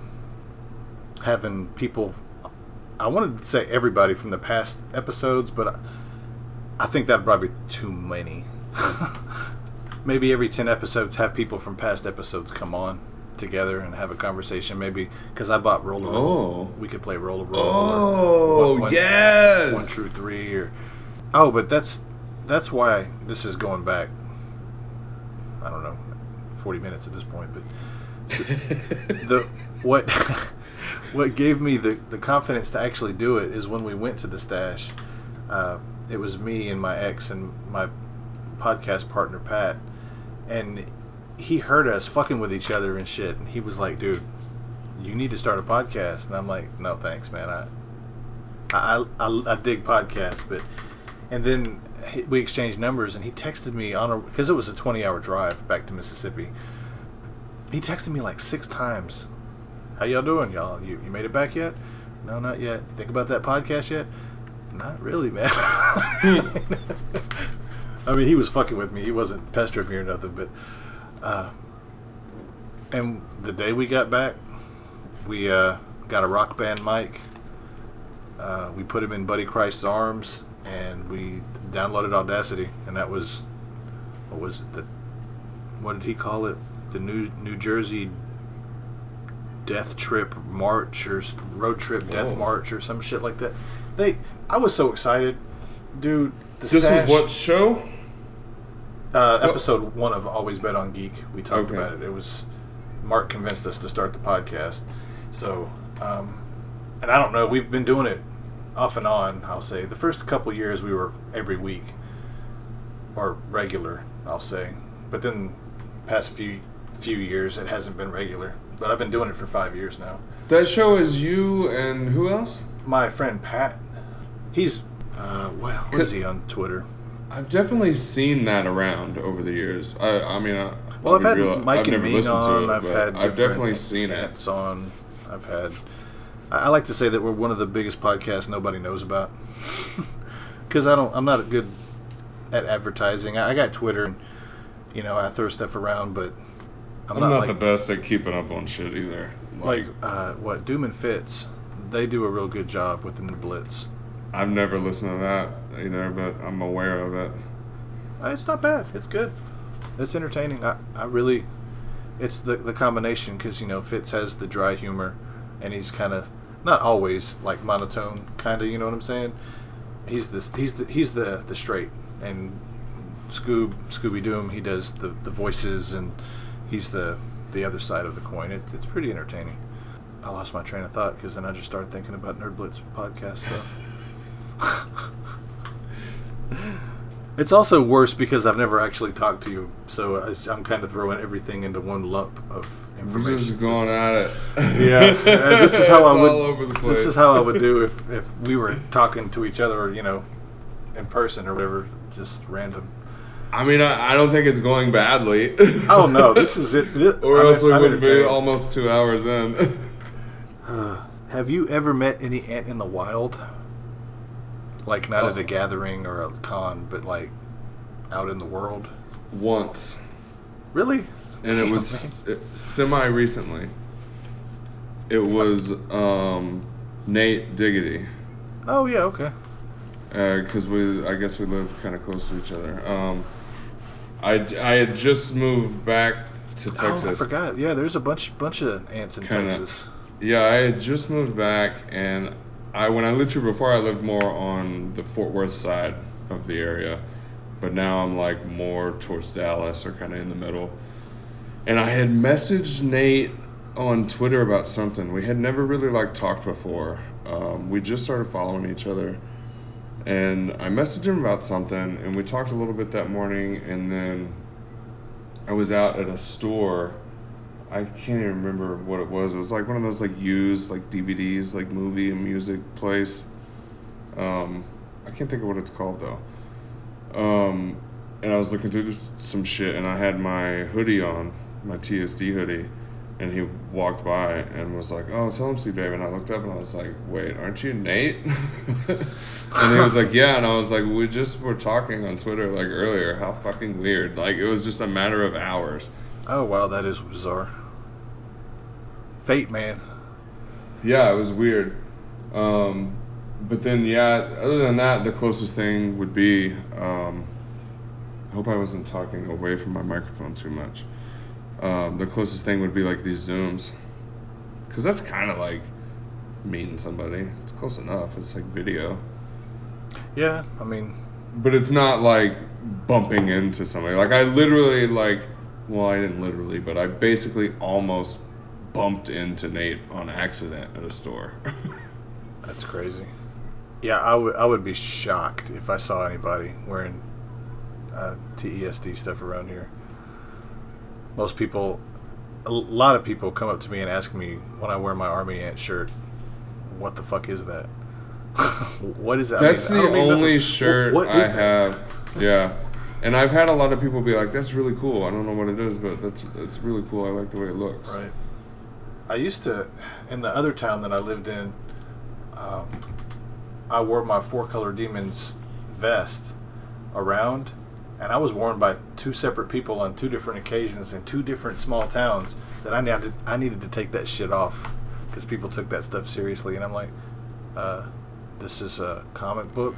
having people I wanted to say everybody from the past episodes but I, I think that'd probably be too many maybe every 10 episodes have people from past episodes come on together and have a conversation maybe because i bought roll roll oh. we could play roll roll oh one, one, yes one true three or oh but that's that's why this is going back i don't know 40 minutes at this point but the, the what what gave me the, the confidence to actually do it is when we went to the stash uh, it was me and my ex and my podcast partner Pat and he heard us fucking with each other and shit. And he was like, "Dude, you need to start a podcast." And I'm like, "No, thanks, man. I I I, I dig podcasts, but." And then we exchanged numbers, and he texted me on a because it was a 20 hour drive back to Mississippi. He texted me like six times. How y'all doing, y'all? You, you made it back yet? No, not yet. Think about that podcast yet? Not really, man. Hmm. I mean, he was fucking with me. He wasn't pestering me or nothing. But, uh, and the day we got back, we uh, got a rock band mic. Uh, we put him in Buddy Christ's arms, and we downloaded Audacity, and that was what was it? The, what did he call it? the New New Jersey Death Trip March or Road Trip Death March or some shit like that. They, I was so excited, dude. This stash, was what show? Uh, episode one of Always Bet on Geek. We talked Okay. about it. It was Mark convinced us to start the podcast. So, um, and I don't know. We've been doing it off and on. I'll say the first couple years we were every week or regular. I'll say, but then past few few years it hasn't been regular. But I've been doing it for five years now. That show is you and who else? My friend Pat, he's uh, what, what is he on Twitter? I've definitely seen that around over the years. I, I mean, I, Well, I've had real- Mike I've and never Ming listened to on. it, I've had I've definitely seen it. on. I've had. I like to say that we're one of the biggest podcasts nobody knows about. Because I don't. I'm not good at advertising. I I got Twitter. and You know, I throw stuff around, but I'm, I'm, not, like the best at keeping up on shit either. like uh, what Doom and Fitz. They do a real good job with the new Blitz. I've never listened to that either, but I'm aware of it. Uh, It's not bad. It's good. It's entertaining. I, I really, it's the the combination because you know Fitz has the dry humor, and he's kind of not always like monotone, kind of. You know what I'm saying? He's this. He's the he's the the straight, and Scoob Scooby Doom. He does the the voices, and he's the the other side of the coin. It, it's pretty entertaining. I lost my train of thought because then I just started thinking about Nerd Blitz podcast stuff. It's also worse because I've never actually talked to you, so I- I'm kind of throwing everything into one lump of We're information. just going at it. Yeah, and this is how I would. all over the place. This is how I would do if, if we were talking to each other, you know, in person or whatever, just random. I mean, I, I don't think it's going badly. Oh no, this is it. Or I'm- else we I'm wouldn't be almost two hours in. Uh, have you ever met any ant in the wild? Like not at Oh. a gathering or a con, but like out in the world. Once, Really? and it was semi recently. It was um, Nate Diggity. Oh yeah, okay. because we I guess we live kind of close to each other. Um, I, I had just moved back to Texas. Oh, I forgot. Yeah, there's a bunch bunch of ants in Kinda. Texas. yeah, I had just moved back, and I when I lived here before, I lived more on the Fort Worth side of the area, but now I'm like more towards Dallas or kind of in the middle. And I had messaged Nate on Twitter about something. We had never really like talked before. Um, we just started following each other, and I messaged him about something, and we talked a little bit that morning, and then I was out at a store. I can't even remember what it was. It was like one of those like used like DVDs, like movie and music place. Um, I can't think of what it's called though. Um, and I was looking through some shit, and I had my hoodie on, my TSD hoodie, and he walked by and was like, "Oh, tell 'em Steve Dave." And I looked up and I was like, "Wait, aren't you Nate?" and he was like, "Yeah." And I was like, "We just were talking on Twitter like earlier. How fucking weird! Like it was just a matter of hours." Oh wow, that is bizarre. Fate, man. Yeah, it was weird. Um, but then, yeah, other than that, the closest thing would be. Um, I hope I wasn't talking away from my microphone too much. Um, the closest thing would be like these Zooms. Because that's kind of like meeting somebody. It's close enough. It's like video. Yeah, I mean, But it's not like bumping into somebody. Like, I literally, like, well, I didn't literally, but I basically almost bumped into Nate on accident at a store. that's crazy. Yeah, I would I would be shocked if I saw anybody wearing uh, TESD stuff around here. Most people, a lot of people come up to me and ask me when I wear my army ant shirt, "What the fuck is that? what is that?" I That's mean, the only nothing- shirt What I that? have. Yeah. And I've had a lot of people be like, "That's really cool." I don't know what it is, but that's that's really cool. I like the way it looks. Right. I used to, in the other town that I lived in, um, I wore my Four Color Demons vest around, and I was worn by two separate people on two different occasions in two different small towns. That I needed, I needed to take that shit off because people took that stuff seriously, and I'm like, uh, this is a comic book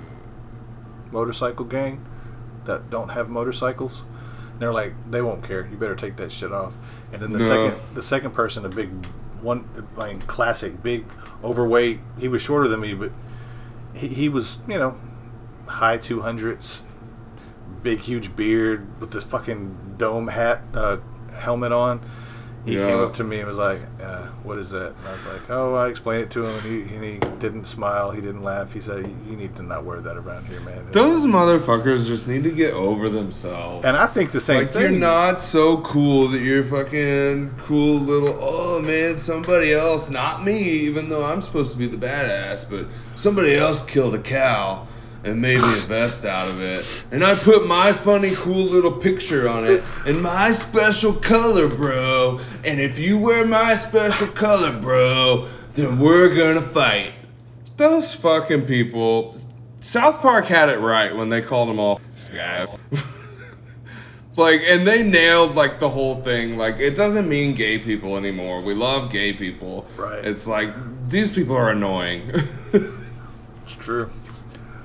motorcycle gang that don't have motorcycles, And they're like, they won't care. You better take that shit off. And then the No. second, the second person, a big one, I mean, classic, big, overweight. He was shorter than me, but he, he was, you know, high two hundreds, big huge beard with this fucking dome hat, uh, helmet on. He Yeah. came up to me and was like, uh, "What is that?" And I was like, "Oh, I explained it to him, and he, and he didn't smile, he didn't laugh. He said, "You need to not wear that around here, man." Those motherfuckers just need to get over themselves. and I think the same like thing. you're not so cool that you're fucking cool little oh man somebody else not me even though I'm supposed to be the badass but somebody else killed a cow and made me a vest out of it and I put my funny cool little picture on it and my special color bro and if you wear my special color bro then we're gonna fight those fucking people South Park had it right when they called them all scav. like, and they nailed like the whole thing. Like, it doesn't mean gay people anymore. We love gay people. Right. It's like these people are annoying. It's true.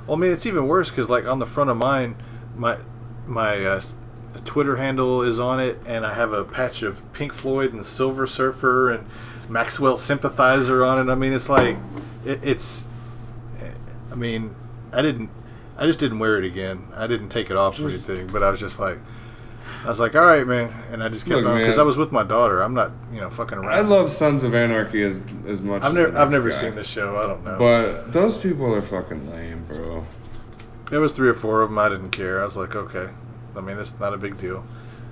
Well, I mean, it's even worse because, like, on the front of mine, my my uh, Twitter handle is on it, and I have a patch of Pink Floyd and Silver Surfer and Maxwell Sympathizer on it. I mean, it's like it, it's. I mean, I didn't. I just didn't wear it again. I didn't take it off or anything, but I was just like. I was like, all right, man, and I just kept Look, on because man. I was with my daughter. I'm not, you know, fucking around. I love Sons of Anarchy as as much. I've as never, I've never guy. seen the show. I don't know. But those people are fucking lame, bro. There was three or four of them. I didn't care. I was like, okay. I mean, it's not a big deal.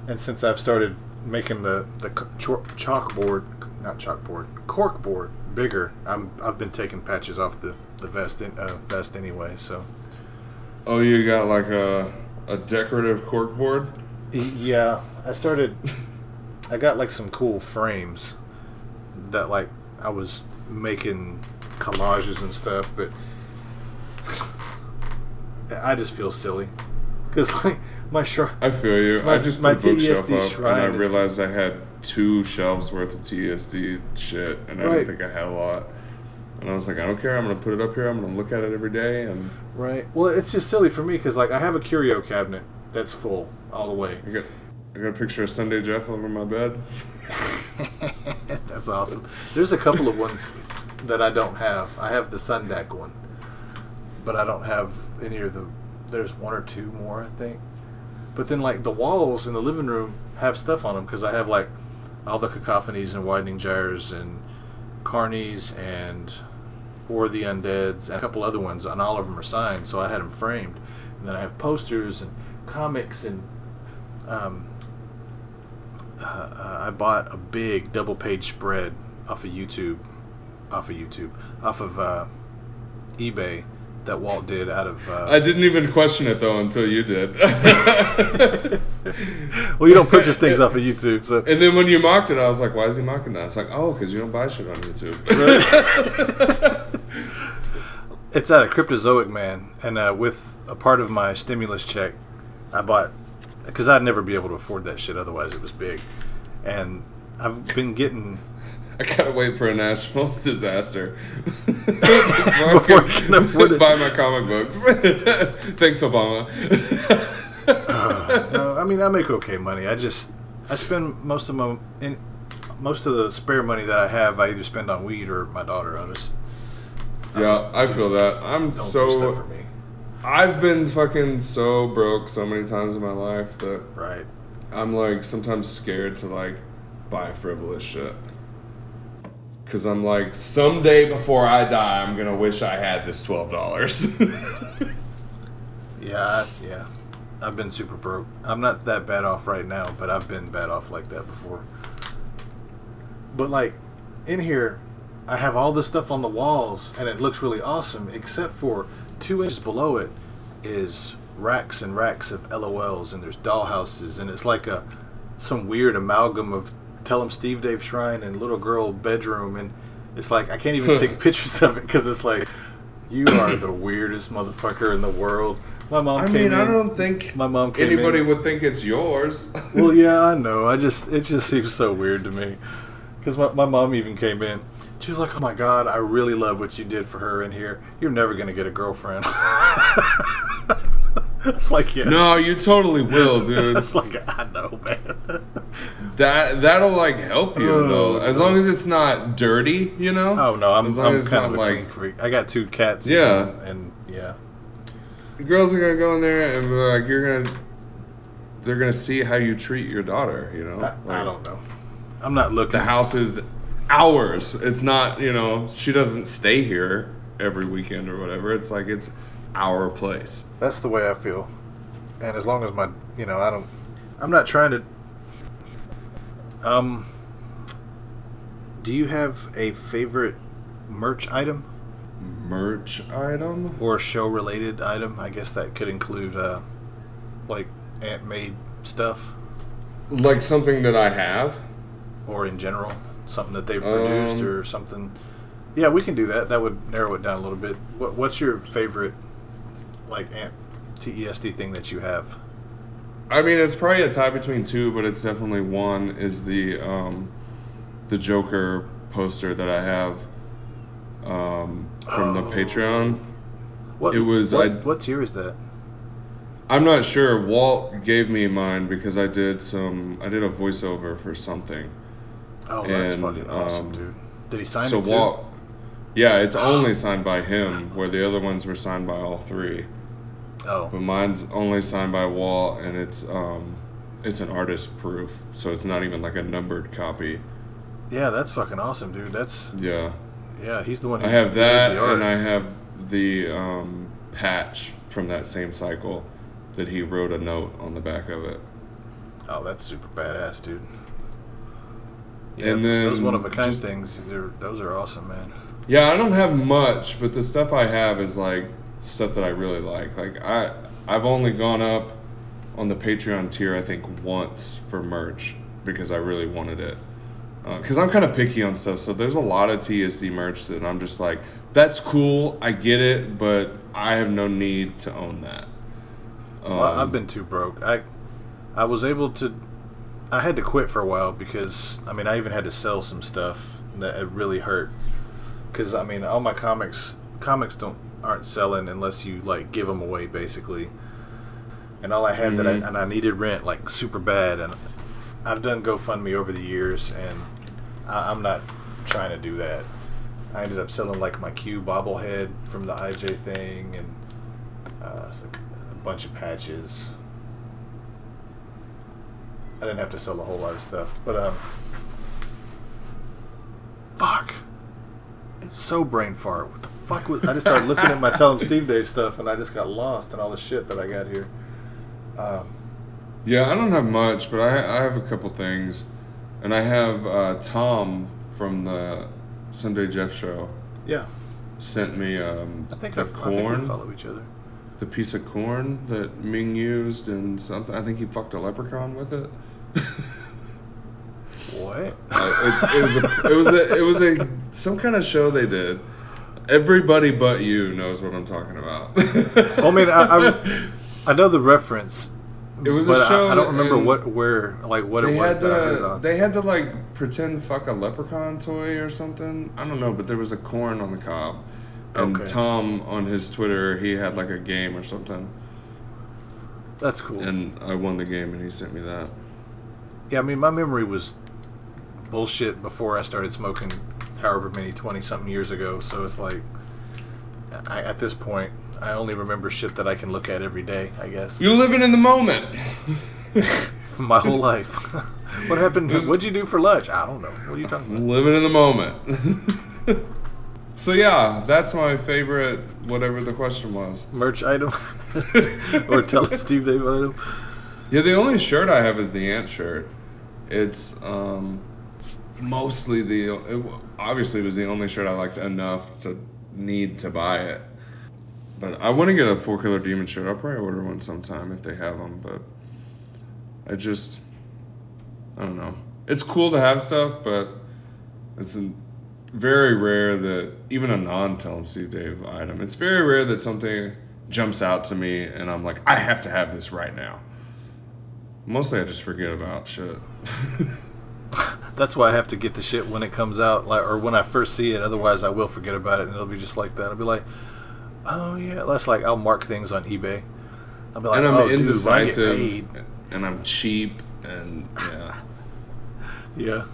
And since I've started making the the chalkboard, not chalkboard, corkboard bigger, I'm I've been taking patches off the the vest in, uh, vest anyway. So Oh, you got like a a decorative corkboard. Yeah, I started. I got like some cool frames that like I was making collages and stuff, but I just feel silly because like my shrine. I feel you. My- I just my bookshelf TSD up and I realized I had two shelves worth of TSD shit, and I Right. didn't think I had a lot. And I was like, I don't care. I'm gonna put it up here. I'm gonna look at it every day, and Right. Well, it's just silly for me because like I have a curio cabinet that's full all the way. I got I got a picture of Sunday Jeff over my bed. that's awesome. There's a couple of ones that I don't have. I have the Sundak one, but I don't have any of the. There's one or two more, I think. But then like the walls in the living room have stuff on them because I have like all the cacophonies and widening gyres and carnies and or the undeads and a couple other ones and all of them are signed so i had them framed and then i have posters and comics and um, uh, uh, i bought a big double page spread off of youtube off of youtube off of uh, ebay that walt did out of uh, I didn't even question it though until you did. well you don't purchase things off of youtube so And then when you mocked it, I was like, why is he mocking that? It's like, oh, because you don't buy shit on YouTube. it's a cryptozoic man and uh, with a part of my stimulus check i bought because i'd never be able to afford that shit otherwise it was big and i've been getting I gotta wait for a national disaster Before I can afford buy my comic books. Thanks, Obama. no i mean i make okay money i just i spend most of my in most of the spare money that i have i either spend on weed or my daughter i just yeah, I feel that. I'm don't do stuff for so. I've been fucking so broke so many times in my life that right I'm like sometimes scared to like buy frivolous shit. Cause I'm like, someday before I die, I'm gonna wish I had this twelve dollars. yeah yeah i've been super broke i'm not that bad off right now but i've been bad off like that before but like in here i have all this stuff on the walls and it looks really awesome except for two inches below it is racks and racks of lols and there's dollhouses and it's like a some weird amalgam of tell 'em steve dave shrine and little girl bedroom and it's like i can't even take pictures of it because it's like you are the weirdest motherfucker in the world my mom came I came mean, I in- don't think my mom came anybody in. would think it's yours. Well, yeah, I know. I just it just seems so weird to me because my, my mom even came in. She was like, "Oh my god, I really love what you did for her in here. You're never gonna get a girlfriend." it's like yeah. No, you totally will, dude. it's like I know, man. That that'll like help you Oh, though, as no. long as it's not dirty, you know. Oh no, I'm, As long I'm as it's kind not of a like- freak. I got two cats. Yeah. home, and yeah, Girls are gonna go in there and like, you're gonna, they're gonna see how you treat your daughter, you know. I, I don't know. I'm not looking. The house is ours. It's not, you know, she doesn't stay here every weekend or whatever. It's like it's our place. That's the way I feel. And as long as my, you know, I don't, I'm not trying to. Um, do you have a favorite merch item Merch item. or show related item? I guess that could include, uh, like Aunt made stuff Like something that I have. or in general something that they've produced Um, or something. Yeah, we can do that. That would narrow it down a little bit. What, what's your favorite, like TESD thing that you have? I mean, it's probably a tie between two, but it's definitely one. Is the um, the Joker poster that I have um, from the Oh. Patreon. What It was- What, I- what tier is that? I'm not sure. Walt gave me mine because I did some. I did a voiceover for something. Oh, that's And, fucking awesome, um, dude. Did he sign so it too? Walt. Yeah, it's only signed by him, where the other ones were signed by all three. Oh, But mine's only signed by Walt, and it's um, it's an artist proof, so it's not even like a numbered copy. yeah, that's fucking awesome, dude. That's Yeah, yeah, he's the one. Who I have that, and I have the um, patch from that same cycle that he wrote a note on the back of it. Oh, that's super badass, dude. Yeah, And then those one of a kind things, those are awesome, man. Yeah, I don't have much, but the stuff I have is like stuff that I really like. Like I, I've only gone up on the Patreon tier I think once for merch because I really wanted it. Because I'm kind of picky on stuff, so there's a lot of TSD merch that I'm just like, that's cool, I get it, but I have no need to own that. Um, Well, I've been too broke. I I was able to. I had to quit for a while because I mean I even had to sell some stuff that it really hurt. Because I mean all my comics comics don't aren't selling unless you like give them away basically. And all I had that Mhm. I and I needed rent like super bad and I've done GoFundMe over the years and I, I'm not trying to do that. I ended up selling like my Q bobblehead from the IJ thing and uh, like a bunch of patches. I didn't have to sell a whole lot of stuff, but um, fuck, so brain fart. What the fuck was? I just started looking at my Tell 'em Steve Dave stuff, and I just got lost in all the shit that I got here. Um, Yeah, I don't have much, but I, I have a couple things. And I have uh, Tom from the Sunday Jeff show yeah, sent me um, I think the I, I think corn, follow each other. the piece of corn that Ming used and something. I think he fucked a leprechaun with it. What? Uh, it, it was a it was a it was a some kind of show they did. Everybody but you knows what I'm talking about. Well, I mean, I, I, I know the reference. It was a but I- show I, don't remember what, where, like what it was had that I heard to they had to like pretend fuck a leprechaun toy or something. I don't know, but there was a corn on the cob. And Okay. Tom on his Twitter, he had like a game or something, That's cool. and I won the game, and he sent me that. Yeah, I mean, my memory was bullshit before I started smoking, however many twenty something years ago. So it's like, I, at this point, I only remember shit that I can look at every day. I guess You're living in the moment. my whole life. what happened? There's- What'd you do for lunch? I don't know. What are you talking about? living in the moment. so yeah, that's my favorite. Whatever the question was. Merch item, or tell Steve Dave item. Yeah, the only shirt I have is the ant shirt. It's um, mostly the. It, obviously, it was the only shirt I liked enough to need to buy it. But I want to get a Four Color Demon shirt. I'll probably order one sometime if they have them. But I just, I don't know. It's cool to have stuff, but it's very rare that even a non-Tell 'em Steve Dave item. It's very rare that something jumps out to me and I'm like, I have to have this right now. Mostly, I just forget about shit. That's why I have to get the shit when it comes out, like, or when I first see it. Otherwise, I will forget about it, and it'll be just like that. I'll be like, oh yeah, that's like I'll mark things on eBay, I'll be like, and I'm oh, dude, when I get indecisive, paid. and I'm cheap, and yeah. Yeah.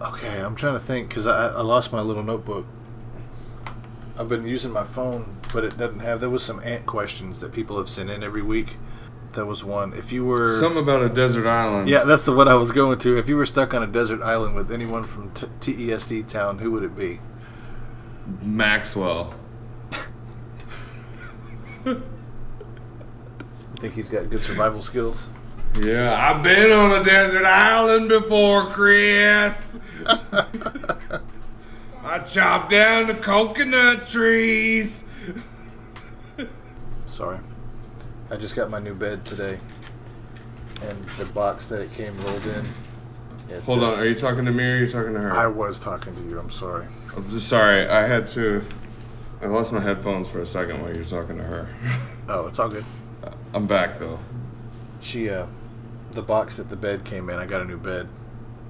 Okay, I'm trying to think because I, I lost my little notebook. I've been using my phone, but it doesn't have. There was some ant questions that people have sent in every week. There was one. If you were Something about a desert island. Yeah, that's the one I was going to. If you were stuck on a desert island with anyone from t- TESD town, who would it be? Maxwell. You think he's got good survival skills? Yeah, I've been on a desert island before, Chris. I chopped down the coconut trees. Sorry. I just got my new bed today, and the box that it came rolled in. it, Hold uh, on, are you talking to me or are you talking to her? I was talking to you. I'm sorry. I'm just sorry. I had to. I lost my headphones for a second while you were talking to her. Oh, it's all good. I'm back though. She, uh, the box that the bed came in, I got a new bed.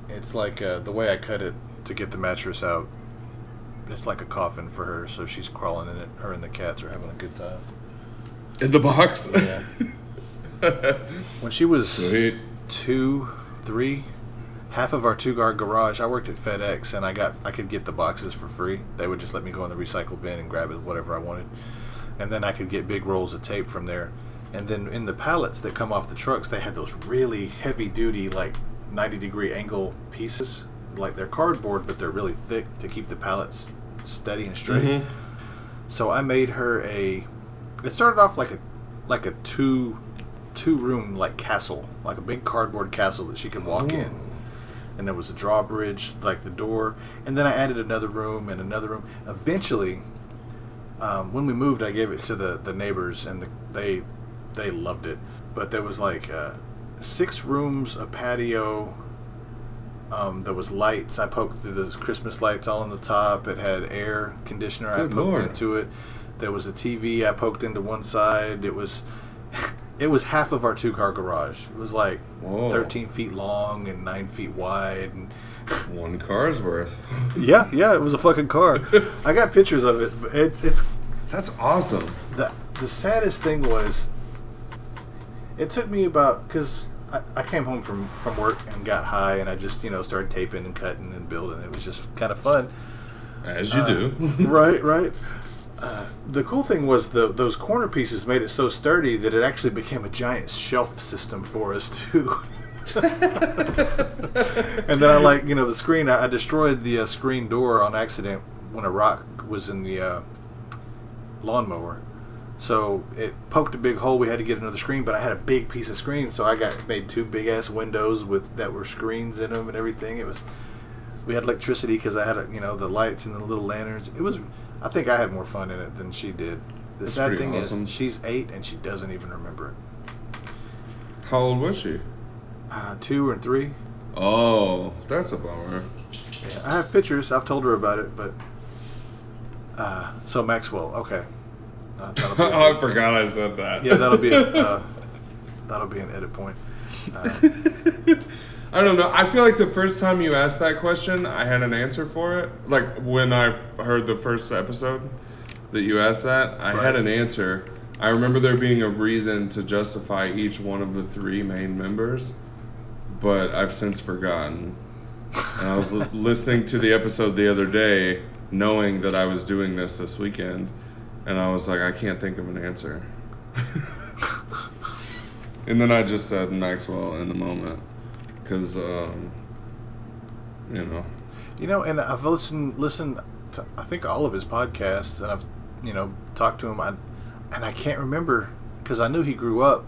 It's like uh, the way I cut it to get the mattress out. It's like a coffin for her, so she's crawling in it. Her and the cats are having a good time. In the box. Yeah. When she was Sweet. two, three, half of our two-car garage. I worked at FedEx, and I got I could get the boxes for free. They would just let me go in the recycle bin and grab whatever I wanted, and then I could get big rolls of tape from there. And then in the pallets that come off the trucks, they had those really heavy-duty, like 90-degree angle pieces. Like they're cardboard, but they're really thick to keep the pallets steady and straight. Mhm. So I made her a. It started off like a like a two two room like castle, like a big cardboard castle that she could walk in. And there was a drawbridge, like the door, and then I added another room and another room. Eventually, um, when we moved, I gave it to the the neighbors, and the, they they loved it. But there was like uh, six rooms, a patio. Um, there was lights. I poked through those Christmas lights all on the top. It had air conditioner. I Good poked Lord. into it. There was a TV. I poked into one side. It was, it was half of our two car garage. It was like Whoa. 13 feet long and nine feet wide. And One car's worth. yeah, yeah, it was a fucking car. I got pictures of it. It's it's That's awesome. the the saddest thing was it took me about because I, I came home from from work and got high and I just you know started taping and cutting and building. It was just kind of fun. As you Uh, do. right, right. The cool thing was the those corner pieces made it so sturdy that it actually became a giant shelf system for us too. and then I like you know the screen. I, I destroyed the uh, screen door on accident when a rock was in the uh, lawnmower. So it poked a big hole. We had to get another screen, but I had a big piece of screen, so I got made two big ass windows with that were screens in them and everything. It was we had electricity because I had you know the lights and the little lanterns. It was I think I had more fun in it than she did. The That's sad thing awesome. is she's eight and she doesn't even remember it. How old was she? Uh, two or three. Oh, that's a bummer. Yeah, I have pictures. I've told her about it, but uh, so Maxwell. Okay. Uh, that'll I forgot I said that. yeah, that'll be a, uh, that'll be an edit point. Uh, I don't know. I feel like the first time you asked that question, I had an answer for it. Like when I heard the first episode that you asked that, I Right. had an answer. I remember there being a reason to justify each one of the three main members, but I've since forgotten. And I was li- listening to the episode the other day, knowing that I was doing this this weekend, and I was like, I can't think of an answer. and then I just said Maxwell in the moment, because um, you know, You know, and I've listened listened to I think all of his podcasts, and I've you know talked to him. I, and I can't remember because I knew he grew up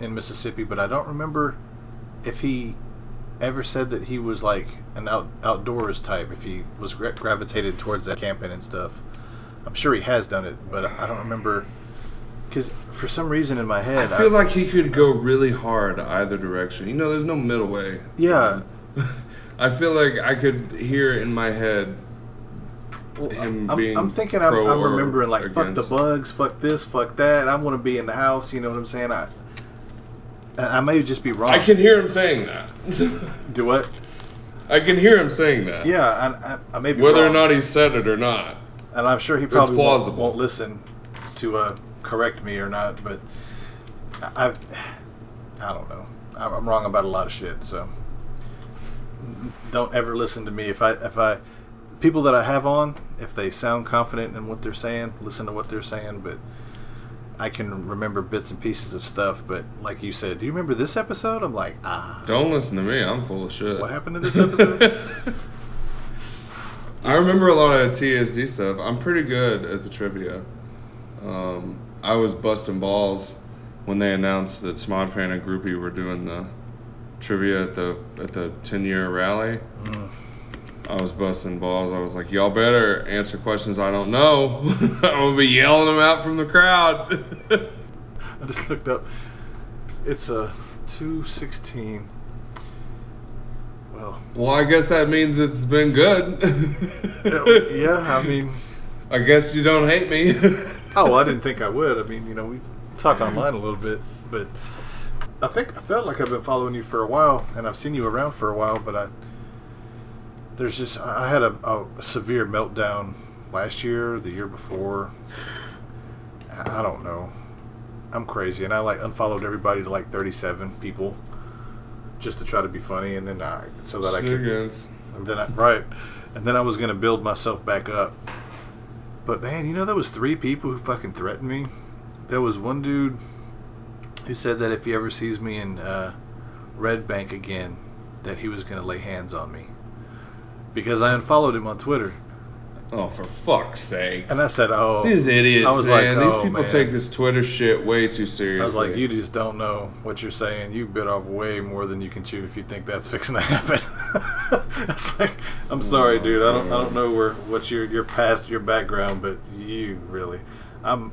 in Mississippi, but I don't remember if he ever said that he was like an out, outdoors type. If he was gra- gravitated towards that camping and stuff. I'm sure he has done it, but I don't remember because for some reason in my head. I feel like he could go really hard either direction. You know, there's no middle way. Yeah. I feel like I could hear in my head Well, him I'm, being I'm thinking I'm, I'm remembering like fuck the bugs, fuck this, fuck that. I want to be in the house. You know what I'm saying? I I I may just be wrong. I can hear him saying that. do what? I can hear him saying that. Yeah, I, I, I may be Whether wrong. or not he said it or not. and I'm sure he probably won't, won't listen to uh, correct me or not. But I, I don't know. I'm wrong about a lot of shit. So don't ever listen to me if I if I people that I have on if they sound confident in what they're saying, listen to what they're saying. But I can remember bits and pieces of stuff. But like you said, do you remember this episode? I'm like, ah, Don't listen to me. I'm full of shit. what happened in this episode? I remember a lot of TSD stuff. I'm pretty good at the trivia. Um, I was busting balls when they announced that Smodfan and Groupie were doing the trivia at the at the 10 year rally. Mm. I was busting balls. I was like, y'all better answer questions I don't know. I'm gonna be yelling them out from the crowd. I just looked up. It's a two sixteen. Well, well, I guess that means it's been good. yeah. I mean, I guess you don't hate me. Oh well, I didn't think I would. I mean, you know, we talk online a little bit, but I think I felt like I've been following you for a while, and I've seen you around for a while, but I there's just I had a, a severe meltdown last year, the year before. I don't know. I'm crazy, and I like unfollowed everybody to like 37 people, just to try to be funny, and then I so that I could, and then I, right, and then I was gonna build myself back up. But man, you know there was three people who fucking threatened me. There was one dude who said that if he ever sees me in uh, Red Bank again, that he was gonna lay hands on me because I unfollowed him on Twitter. Oh, for fuck's sake. And I said, "Oh, These idiots, I was man. like, These oh, people man. take this Twitter shit way too seriously. I was like, you just don't know what you're saying. You bit off way more than you can chew if you think that's fixing to happen." I was like, "I'm sorry, dude. I don't, I don't know where what's your your past, your background, but you really, I'm."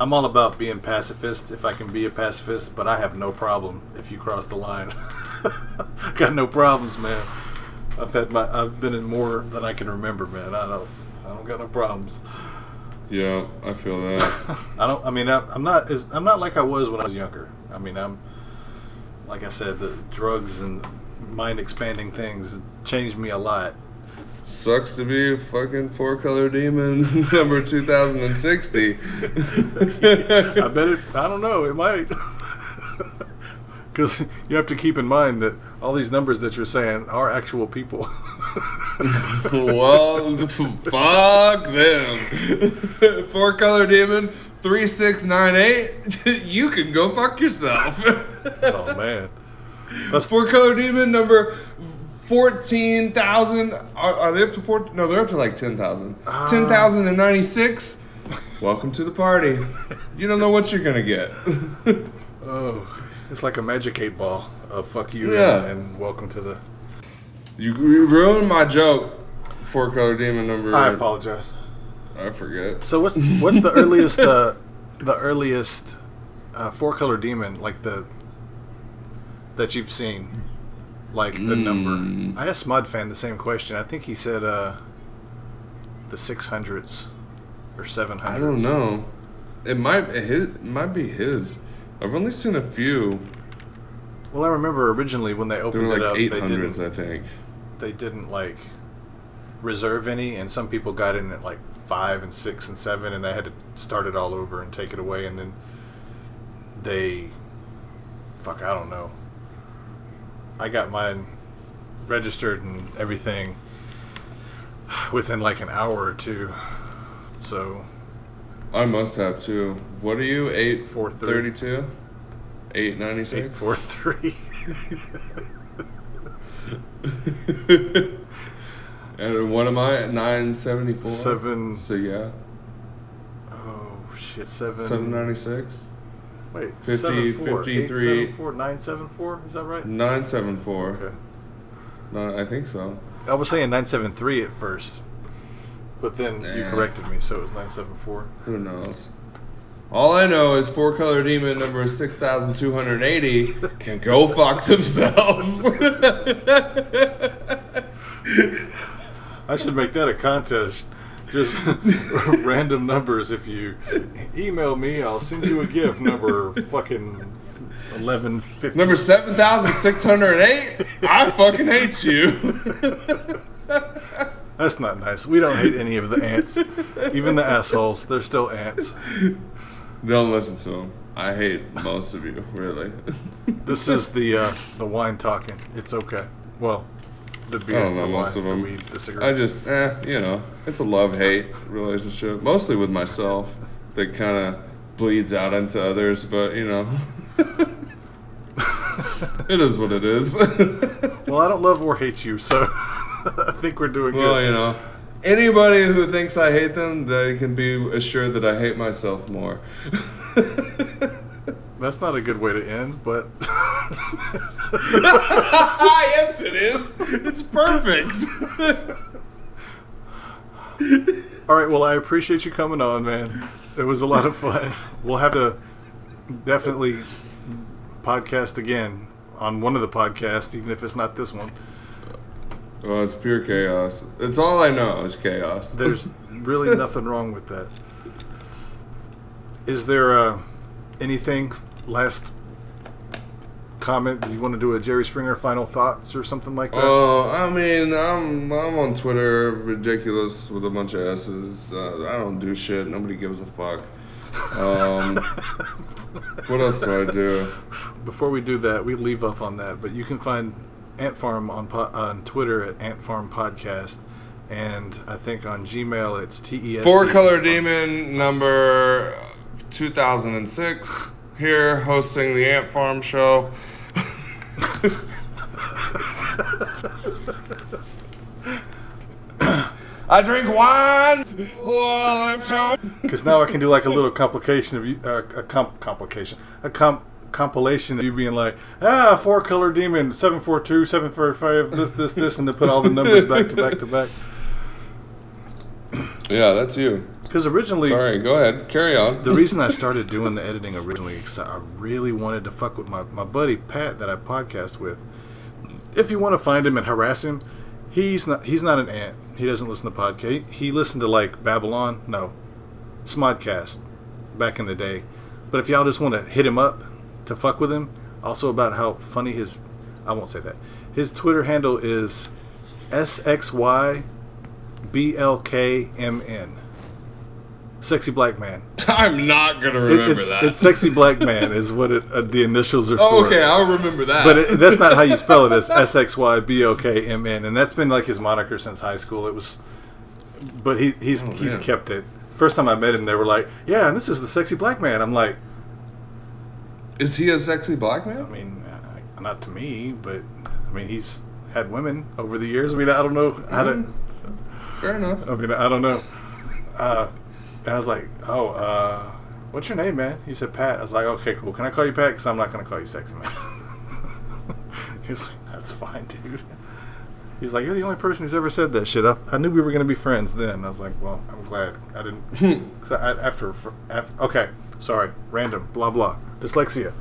I'm all about being pacifist if I can be a pacifist, but I have no problem if you cross the line. Got no problems, man. I've had my I've been in more than I can remember, man. I don't I don't got no problems. Yeah, I feel that. I don't. I mean, I, I'm not. As, I'm not like I was when I was younger. I mean, I'm. Like I said, the drugs and mind expanding things changed me a lot. Sucks to be a fucking four color demon number 2060. I bet it. I don't know. It might. Because you have to keep in mind that all these numbers that you're saying are actual people. well, fuck them. Four color demon 3698. You can go fuck yourself. oh man. That's four color demon number 14,000. Are, are they up to four? No, they're up to like 10,000. Ah. 10,096. Welcome to the party. You don't know what you're going to get. Oh, it's like a magic eight ball of fuck you Yeah. and, and welcome to the. You, you ruined my joke. Four color demon number. I apologize. I forget. So what's what's the earliest uh, the earliest uh, four color demon like the that you've seen like the Mm. number? I asked Smodfan the same question. I think he said uh, the six hundreds or seven hundreds. I don't know. It might his it might be his. I've only seen a few. Well, I remember originally when they opened were it up, they didn't I think. they didn't like reserve any, and some people got in at like five and six and seven, and they had to start it all over and take it away, and then they, fuck, I don't know. I got mine registered and everything within like an hour or two, so I must have too. What are you? Eight Four three. thirty-two. Eight ninety eight six. four three. and what am I? Nine seventy four. Seven. So yeah, Oh shit, seven. seven ninety six. Wait, 50, seven, four, 53. eight, seven, four, nine, seven, four. Is that right? Nine seven four. Okay. No, I think so. I was saying 973 at first, but then you eh. corrected me, so it was 974. Who knows? All I know is four color demon number six thousand two hundred eighty can go fuck themselves. I should make that a contest. Just random numbers. If you email me, I'll send you a gift number fucking 1150. number seven thousand six hundred eight. I fucking hate you. That's not nice. We don't hate any of the ants. Even the assholes, they're still ants. Don't listen to them. I hate most of you, really. This is the uh, the wine talking. It's okay. Well, the beer, I don't know the most wine, of them. the weed, the I just, eh, you know, it's a love hate relationship, mostly with myself, that kind of bleeds out into others, but you know, it is what it is. well, I don't love or hate you, so I think we're doing well, good. you know, anybody who thinks I hate them, they can be assured that I hate myself more. That's not a good way to end, but yes, it is. It's perfect. all right. Well, I appreciate you coming on, man. It was a lot of fun. We'll have to definitely podcast again on one of the podcasts, even if it's not this one. well, it's pure chaos. It's all I know is chaos. There's really nothing wrong with that. Is there uh, anything last comment? Do you want to do a Jerry Springer final thoughts or something like that? Oh, I mean, I'm I'm on Twitter, ridiculous with a bunch of S's. Uh, I don't do shit. Nobody gives a fuck. Um, what else do I do? Before we do that, we leave off on that, but you can find Ant Farm on po- on Twitter at Ant Farm Podcast, and I think on Gmail it's T E S. Four Color Demon number 2006 here hosting the Ant Farm show. I drink wine while I'm show. Because now I can do like a little complication of you, uh, a comp- complication, a comp compilation of you being like, ah, four color demon, seven four two, seven four five, this this this, and to put all the numbers back to back to back. Yeah, that's you. Because originally, Sorry, go ahead. Carry on. the reason I started doing the editing originally is I really wanted to fuck with my, my buddy Pat that I podcast with. If you want to find him and harass him, he's not he's not an ant. He doesn't listen to podcast. He, he listened to like Babylon, no, Smodcast, back in the day. But if y'all just want to hit him up to fuck with him, also about how funny his, I won't say that. His Twitter handle is sxyblkmn. Sexy black man. I'm not gonna remember it's, that. it's sexy black man is what it, uh, the initials are Oh, for. okay, I'll remember that. But it, that's not how you spell it. It's S X Y B O K M N, and that's been like his moniker since high school. It was, but he he's Oh, he's man. kept it. First time I met him, they were like, "Yeah, and this is the sexy black man." I'm like, Is he a sexy black man?" I mean, uh, not to me, but I mean, he's had women over the years. I mean, I don't know how to. Fair enough. I mean, I don't know. Uh, and I was like, "Oh, uh, what's your name, man?" He said, "Pat." I was like, "Okay, cool. Can I call you Pat? Because I'm not gonna call you sexy, man." he was like, "That's fine, dude." He's like, "You're the only person who's ever said that shit." I, I knew we were gonna be friends then. I was like, "Well, I'm glad I didn't." Cause I, after, after, okay, sorry, random, blah blah, dyslexia.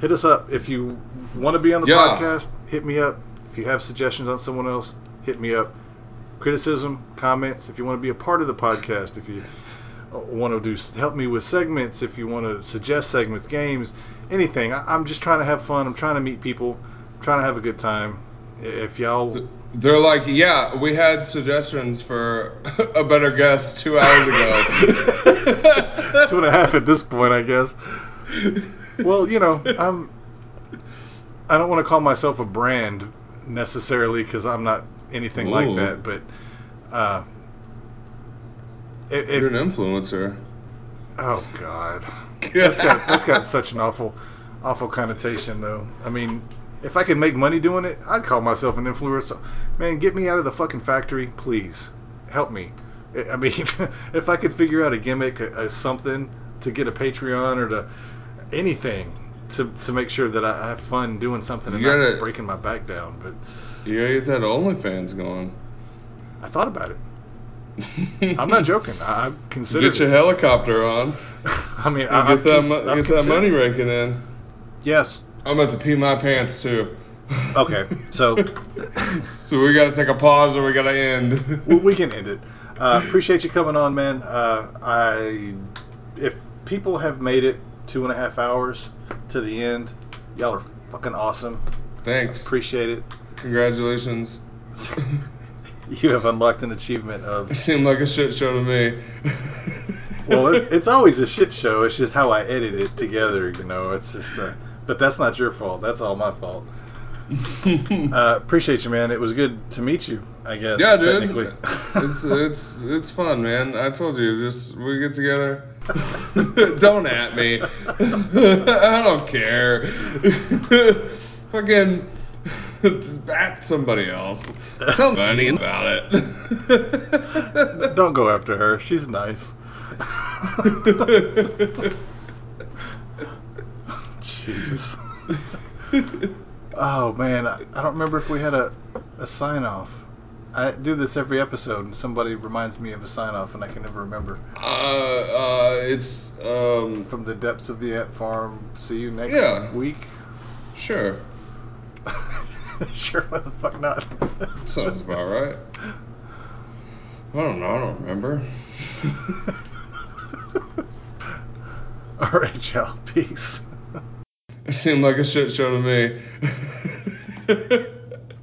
Hit us up if you want to be on the Yeah. podcast. Hit me up. If you have suggestions on someone else, hit me up. Criticism, comments. If you want to be a part of the podcast, if you uh, want to do help me with segments, if you want to suggest segments, games, anything. I, I'm just trying to have fun. I'm trying to meet people. I'm trying to have a good time. If y'all They're like, yeah, we had suggestions for a better guest two hours ago. two and a half at this point, I guess. Well, you know, I'm. I don't want to call myself a brand necessarily because I'm not anything like that. But uh, if, You're an influencer. oh god, that's got that's got such an awful, awful connotation though. I mean, if I could make money doing it, I'd call myself an influencer. Man, get me out of the fucking factory, please. Help me. I mean, if I could figure out a gimmick, a, a something to get a Patreon or to anything to, to make sure that I have fun doing something and gotta- not breaking my back down. But Yeah, you gotta get that OnlyFans going. I thought about it. I'm not joking. I, I considered Get your it. helicopter on. I mean, I, get that, cons- mo- get that money raking in. Yes. I'm about to pee my pants too. Okay, so so we gotta take a pause or we gotta end. we, we can end it. Uh, appreciate you coming on, man. Uh, I if people have made it two and a half hours to the end, y'all are fucking awesome. Thanks. Appreciate it. Congratulations. You have unlocked an achievement of It seemed like a shit show to me. well, it, it's always a shit show. It's just how I edit it together. You know, it's just. Uh, but that's not your fault. That's all my fault. uh, appreciate you, man. It was good to meet you. I guess. Yeah, dude. it's it's it's fun, man. I told you, just we get together. don't at me. I don't care. Fucking at somebody else. Tell me about it. don't go after her. She's nice. Jesus. oh man, I, I don't remember if we had a, a sign off. I do this every episode, and somebody reminds me of a sign off, and I can never remember. Uh, uh, it's um, from the depths of the ant farm. See you next yeah. week. Sure. sure, what the fuck not? Sounds about right. I don't know. I don't remember. All right, y'all. Peace. It seemed like a shit show to me.